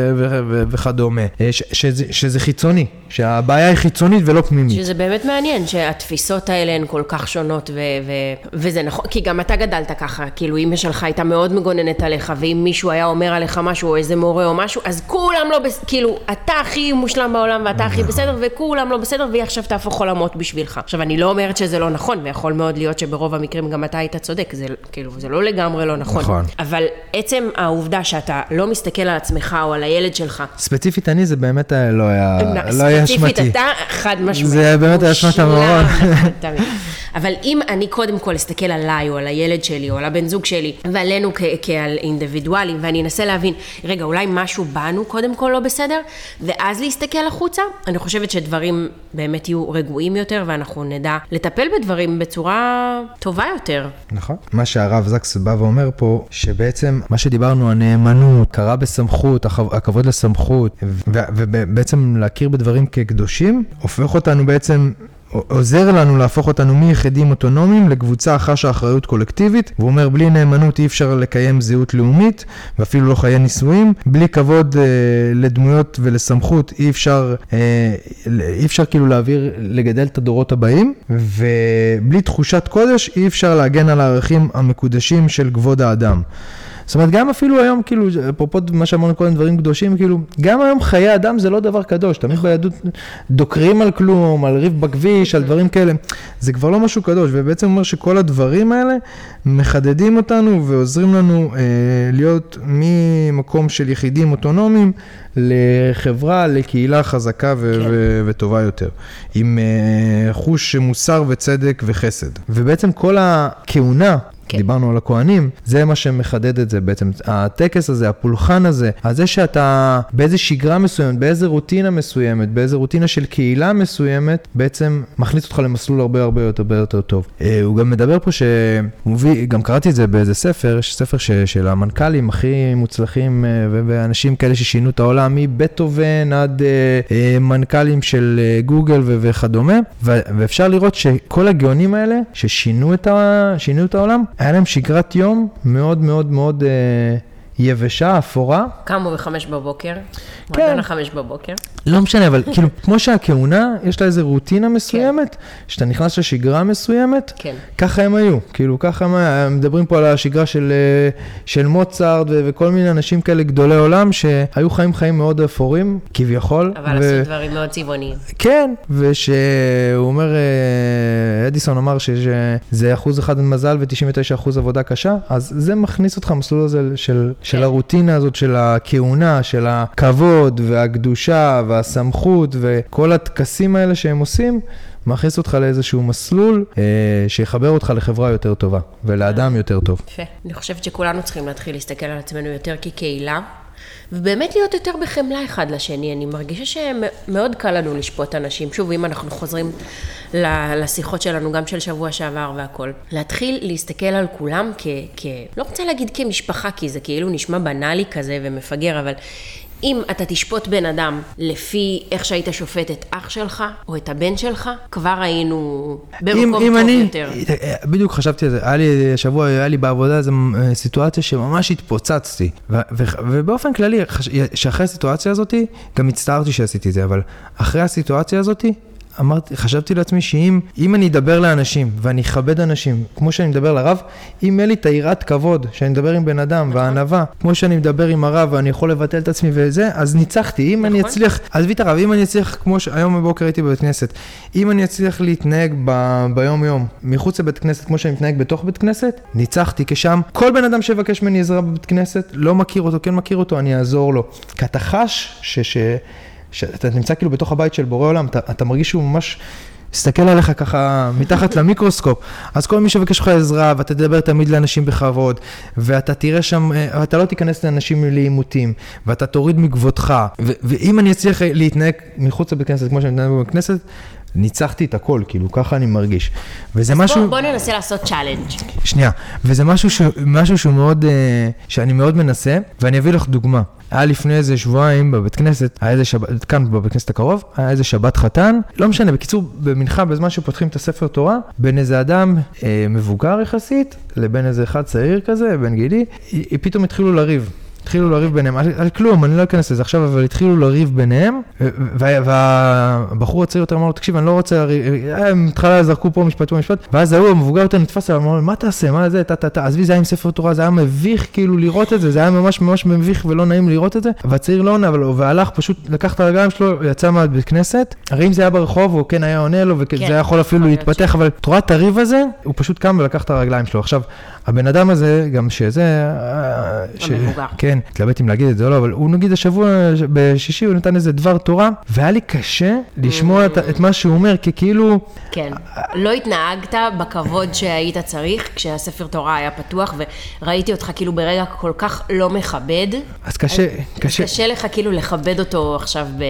וכדומה. אה, ש- שזה, שזה חיצוני, שהבעיה היא חיצונית ולא פנימית. שזה באמת מעניין שהתפיסות האלה הן כל כך שונות, ו- ו- וזה נכון, כי גם אתה גדלת ככה, כאילו אמא שלך הייתה מאוד מגוננת עליך, ואם מישהו היה היה אומר עליך משהו, או איזה מורה או משהו, אז כולם לא בסדר, כאילו, אתה הכי מושלם בעולם ואתה הכי בסדר, וכולם לא בסדר, והיא עכשיו תהפוך עולמות בשבילך. עכשיו, אני לא אומרת שזה לא נכון, ויכול מאוד להיות שברוב המקרים גם אתה היית צודק, זה כאילו, זה לא לגמרי לא נכון. נכון. אבל עצם העובדה שאתה לא מסתכל על עצמך או על הילד שלך, ספציפית אני, זה באמת היה- לא היה לא היה ספציפית אשמתי. אתה חד משמעית. זה באמת היה אשמת. נכון, תמיד. אבל אם אני קודם כל אסתכל עליי, או על הילד שלי, או על הבן זוג שלי, ועלינו כעל אינדיבידואלים, ואני אנסה להבין, רגע, אולי משהו בנו קודם כל לא בסדר, ואז להסתכל החוצה, אני חושבת שדברים באמת יהיו רגועים יותר, ואנחנו נדע לטפל בדברים בצורה טובה יותר. נכון. מה שהרב זקס בא ואומר פה, שבעצם מה שדיברנו, הנאמנות, הכרה בסמכות, הכ- הכבוד לסמכות, ובעצם להכיר בדברים כקדושים, הופך אותנו בעצם... עוזר לנו להפוך אותנו מיחידים אוטונומיים לקבוצה החשה אחריות קולקטיבית. והוא אומר, בלי נאמנות אי אפשר לקיים זהות לאומית, ואפילו לא חיי נישואים. בלי כבוד אה, לדמויות ולסמכות אי אפשר, אה, אי אפשר כאילו להעביר, לגדל את הדורות הבאים. ובלי תחושת קודש אי אפשר להגן על הערכים המקודשים של כבוד האדם. זאת אומרת, גם אפילו היום, כאילו, אפרופו מה שאמרנו קודם, דברים קדושים, כאילו, גם היום חיי אדם זה לא דבר קדוש. תמיד ביהדות דוקרים על כלום, על ריב בכביש, על דברים כאלה. זה כבר לא משהו קדוש, ובעצם אומר שכל הדברים האלה מחדדים אותנו ועוזרים לנו אה, להיות ממקום של יחידים אוטונומיים לחברה, לקהילה חזקה ו- כן. ו- וטובה יותר. עם אה, חוש מוסר וצדק וחסד. ובעצם כל הכהונה. דיברנו על הכהנים, זה מה שמחדד את זה בעצם. הטקס הזה, הפולחן הזה, זה שאתה באיזה שגרה מסוימת, באיזה רוטינה מסוימת, באיזה רוטינה של קהילה מסוימת, בעצם מכניס אותך למסלול הרבה הרבה יותר, הרבה יותר טוב. אה, הוא גם מדבר פה שהוא מביא, גם קראתי את זה באיזה ספר, ספר ש, של המנכ"לים הכי מוצלחים אה, ואנשים כאלה ששינו את העולם, מבטהובן עד אה, מנכ"לים של גוגל ו- וכדומה, ו- ואפשר לראות שכל הגאונים האלה ששינו את, ה- את העולם, היה להם שגרת יום מאוד מאוד מאוד אה, יבשה, אפורה. קמו בחמש בבוקר, כן. מועדון החמש בבוקר. לא משנה, אבל כאילו, כמו שהכהונה, יש לה איזו רוטינה מסוימת, שאתה נכנס לשגרה מסוימת, כן. ככה הם היו, כאילו, ככה הם היו, מדברים פה על השגרה של, אה, של מוצרט ו- וכל מיני אנשים כאלה גדולי עולם, שהיו חיים חיים מאוד אפורים, כביכול. אבל עשו דברים מאוד צבעוניים. כן, ושהוא אומר, אה, אדיסון אמר ש- שזה אחוז אחד מזל ו-99 אחוז עבודה קשה, אז זה מכניס אותך למסלול הזה של, של כן. הרוטינה הזאת, של הכהונה, של הכבוד והקדושה והסמכות וכל הטקסים האלה שהם עושים. מכניס אותך לאיזשהו מסלול אה, שיחבר אותך לחברה יותר טובה ולאדם יותר טוב. יפה. אני חושבת שכולנו צריכים להתחיל להסתכל על עצמנו יותר כקהילה, ובאמת להיות יותר בחמלה אחד לשני. אני מרגישה שמאוד קל לנו לשפוט אנשים. שוב, אם אנחנו חוזרים לשיחות שלנו, גם של שבוע שעבר והכל, להתחיל להסתכל על כולם כ... כ... לא רוצה להגיד כמשפחה, כי זה כאילו נשמע בנאלי כזה ומפגר, אבל... אם אתה תשפוט בן אדם לפי איך שהיית שופט את אח שלך או את הבן שלך, כבר היינו במקום טוב יותר. בדיוק חשבתי על זה, היה לי השבוע, היה לי בעבודה איזו אה, סיטואציה שממש התפוצצתי. ו- ו- ובאופן כללי, שאחרי הסיטואציה הזאת, גם הצטערתי שעשיתי את זה, אבל אחרי הסיטואציה הזאת, אמרתי, חשבתי לעצמי שאם אם אני אדבר לאנשים ואני אכבד אנשים, כמו שאני מדבר לרב, אם אין לי את היראת כבוד, שאני מדבר עם בן אדם והענווה, כמו שאני מדבר עם הרב ואני יכול לבטל את עצמי וזה, אז ניצחתי. אם אני נכון. אצליח, עזבי את הרב, אם אני אצליח, כמו שהיום בבוקר הייתי בבית כנסת, אם אני אצליח להתנהג ב, ביום יום, מחוץ לבית כנסת, כמו שאני מתנהג בתוך בית כנסת, ניצחתי, כי שם כל בן אדם שיבקש ממני עזרה בבית כנסת, לא מכיר אותו, כן מכיר אותו, אני אעזור לו. כי אתה חש ש... ש שאתה נמצא כאילו בתוך הבית של בורא עולם, אתה, אתה מרגיש שהוא ממש מסתכל עליך ככה מתחת למיקרוסקופ. אז כל מי שיבקש לך עזרה, ואתה תדבר תמיד לאנשים בכבוד, ואתה תראה שם, אתה לא תיכנס לאנשים לעימותים, ואתה תוריד מכבודך, ו- ואם אני אצליח להתנהג מחוץ לבית כנסת, כמו שאני מתנהג בבית כנסת, ניצחתי את הכל, כאילו, ככה אני מרגיש. וזה משהו... בוא, בוא ננסה לעשות challenge. שנייה, וזה משהו, ש... משהו שהוא מאוד, אה, שאני מאוד מנסה, ואני אביא לך דוגמה. היה לפני איזה שבועיים בבית כנסת, היה איזה שבת, כאן בבית כנסת הקרוב, היה איזה שבת חתן, לא משנה, בקיצור, במנחה, בזמן שפותחים את הספר תורה, בין איזה אדם אה, מבוגר יחסית, לבין איזה אחד צעיר כזה, בן גילי, פתאום התחילו לריב. התחילו לריב ביניהם, על, על כלום, אני לא אכנס לזה עכשיו, אבל התחילו לריב ביניהם, וה- והבחור הצעיר יותר אמר לו, תקשיב, אני לא רוצה לריב, הם בהתחלה זרקו פה משפט פה משפט, ואז ההוא המבוגר יותר נתפס עליו, אמר לו, מה תעשה, מה זה, טה טה טה, עזבי, זה היה עם ספר תורה, זה היה מביך כאילו לראות את זה, זה היה ממש ממש מביך ולא נעים לראות את זה, והצעיר לא עונה, והלך, פשוט לקח את הרגליים שלו, יצא מהבית כנסת, הרי אם זה היה ברחוב, הוא כן היה עונה לו, וזה כן, היה יכול אפילו להתפתח, אבל את הריב הזה, הוא פשוט קם ולקח את הרגליים שלו. עכשיו, הבן אדם הזה, גם שזה... אה, ש- המבוגר. כן, התלבט אם להגיד את זה או לא, אבל הוא נגיד השבוע, בשישי, הוא נתן איזה דבר תורה, והיה לי קשה לשמוע את, את מה שהוא אומר, כי כאילו... כן. לא התנהגת בכבוד שהיית צריך כשהספר תורה היה פתוח, וראיתי אותך כאילו ברגע כל כך לא מכבד. אז קשה, אז קשה, קשה לך כאילו לכבד אותו עכשיו ב...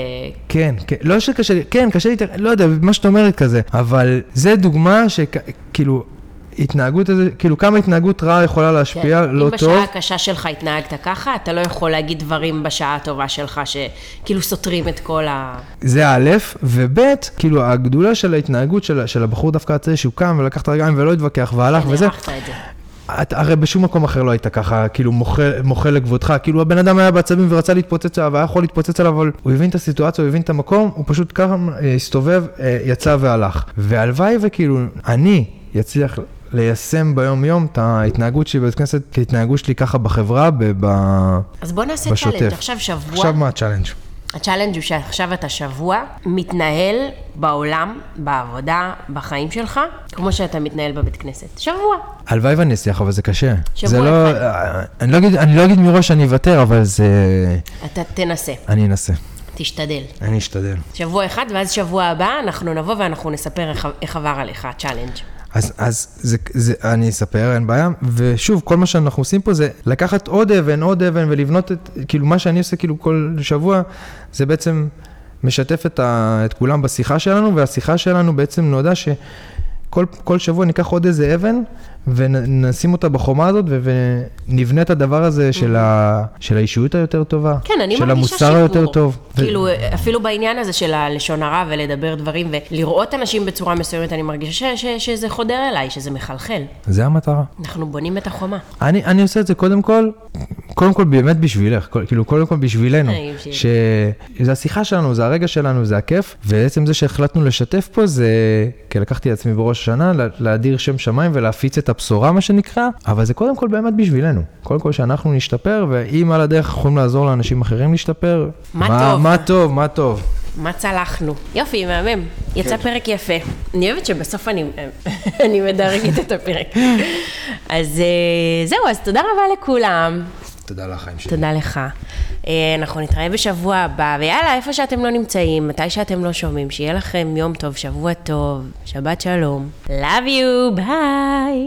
כן, כן, לא שקשה כן, קשה לי, לא יודע, מה שאת אומרת כזה, אבל זה דוגמה שכאילו, התנהגות הזה, כאילו כמה התנהגות רעה יכולה להשפיע, כן. לא אם טוב. בשעה הקשה שלך התנהגת ככה, אתה לא יכול להגיד דברים בשעה הטובה שלך שכאילו סותרים את כל ה... זה א', וב', כאילו הגדולה של ההתנהגות של, של הבחור דווקא הצעיר שהוא קם ולקח את הרגליים ולא התווכח והלך וזה, את זה. את, הרי בשום מקום אחר לא היית ככה, כאילו מוחל, מוחל לכבודך, כאילו הבן אדם היה בעצבים ורצה להתפוצץ עליו, היה יכול להתפוצץ עליו, אבל הוא הבין את הסיטואציה, הוא הבין את המקום, הוא פשוט ככה אה, הסתובב, אה, יצא והלך. והלוואי וכאילו, אני אצליח ליישם ביום יום את ההתנהגות שלי בבית כנסת, כהתנהגות שלי ככה בחברה, ב, ב, אז בוא נעשה בשוטף. challenge. עכשיו שבוע. עכשיו מה ה challenge? ה challenge הוא שעכשיו אתה שבוע מתנהל בעולם, בעבודה, בחיים שלך, כמו שאתה מתנהל בבית כנסת. שבוע. הלוואי ואני אצליח, אבל זה קשה. שבוע זה לא, אחד. אה, אני לא אגיד, אני לא אגיד מראש שאני אוותר, אבל זה... אתה תנסה, אני אנסה, תשתדל. אני אשתדל. שבוע אחד, ואז שבוע הבא אנחנו נבוא ואנחנו נספר איך, איך עבר עליך ה challenge. אז, אז זה, זה, אני אספר, אין בעיה. ושוב, כל מה שאנחנו עושים פה זה לקחת עוד אבן, עוד אבן, ולבנות את, כאילו, מה שאני עושה כאילו כל שבוע, זה בעצם משתף את, ה, את כולם בשיחה שלנו, והשיחה שלנו בעצם נועדה שכל כל שבוע ניקח עוד איזה אבן, ונשים אותה בחומה הזאת, ונבנה את הדבר הזה של, ה, של האישיות היותר טובה. כן, אני של מרגישה המוסר שיפור. היותר טוב. ו- כאילו, אפילו בעניין הזה של הלשון הרע ולדבר דברים ולראות אנשים בצורה מסוימת, אני מרגישה ש, ש, שזה חודר אליי, שזה מחלחל. זה המטרה. אנחנו בונים את החומה. אני, אני עושה את זה קודם כל, קודם כל באמת בשבילך, כאילו קודם כל בשבילנו, בשביל. שזה השיחה שלנו, זה הרגע שלנו, זה הכיף, ועצם זה שהחלטנו לשתף פה זה, כי לקחתי לעצמי בראש השנה, לה- להדיר שם שמיים ולהפיץ את הבשורה מה שנקרא, אבל זה קודם כל באמת בשבילנו, קודם כל שאנחנו נשתפר, ואם על הדרך יכולים לעזור לאנשים אחרים להשתפר, מה מה, טוב. מה טוב, מה טוב. מה צלחנו? יופי, מהמם. יצא פרק יפה. אני אוהבת שבסוף אני, אני מדרגת את הפרק. אז אה, זהו, אז תודה רבה לכולם. תודה לך, חיים שלי. תודה לך. אה, אנחנו נתראה בשבוע הבא, ויאללה, איפה שאתם לא נמצאים, מתי שאתם לא שומעים, שיהיה לכם יום טוב, שבוע טוב, שבת שלום. Love you, ביי.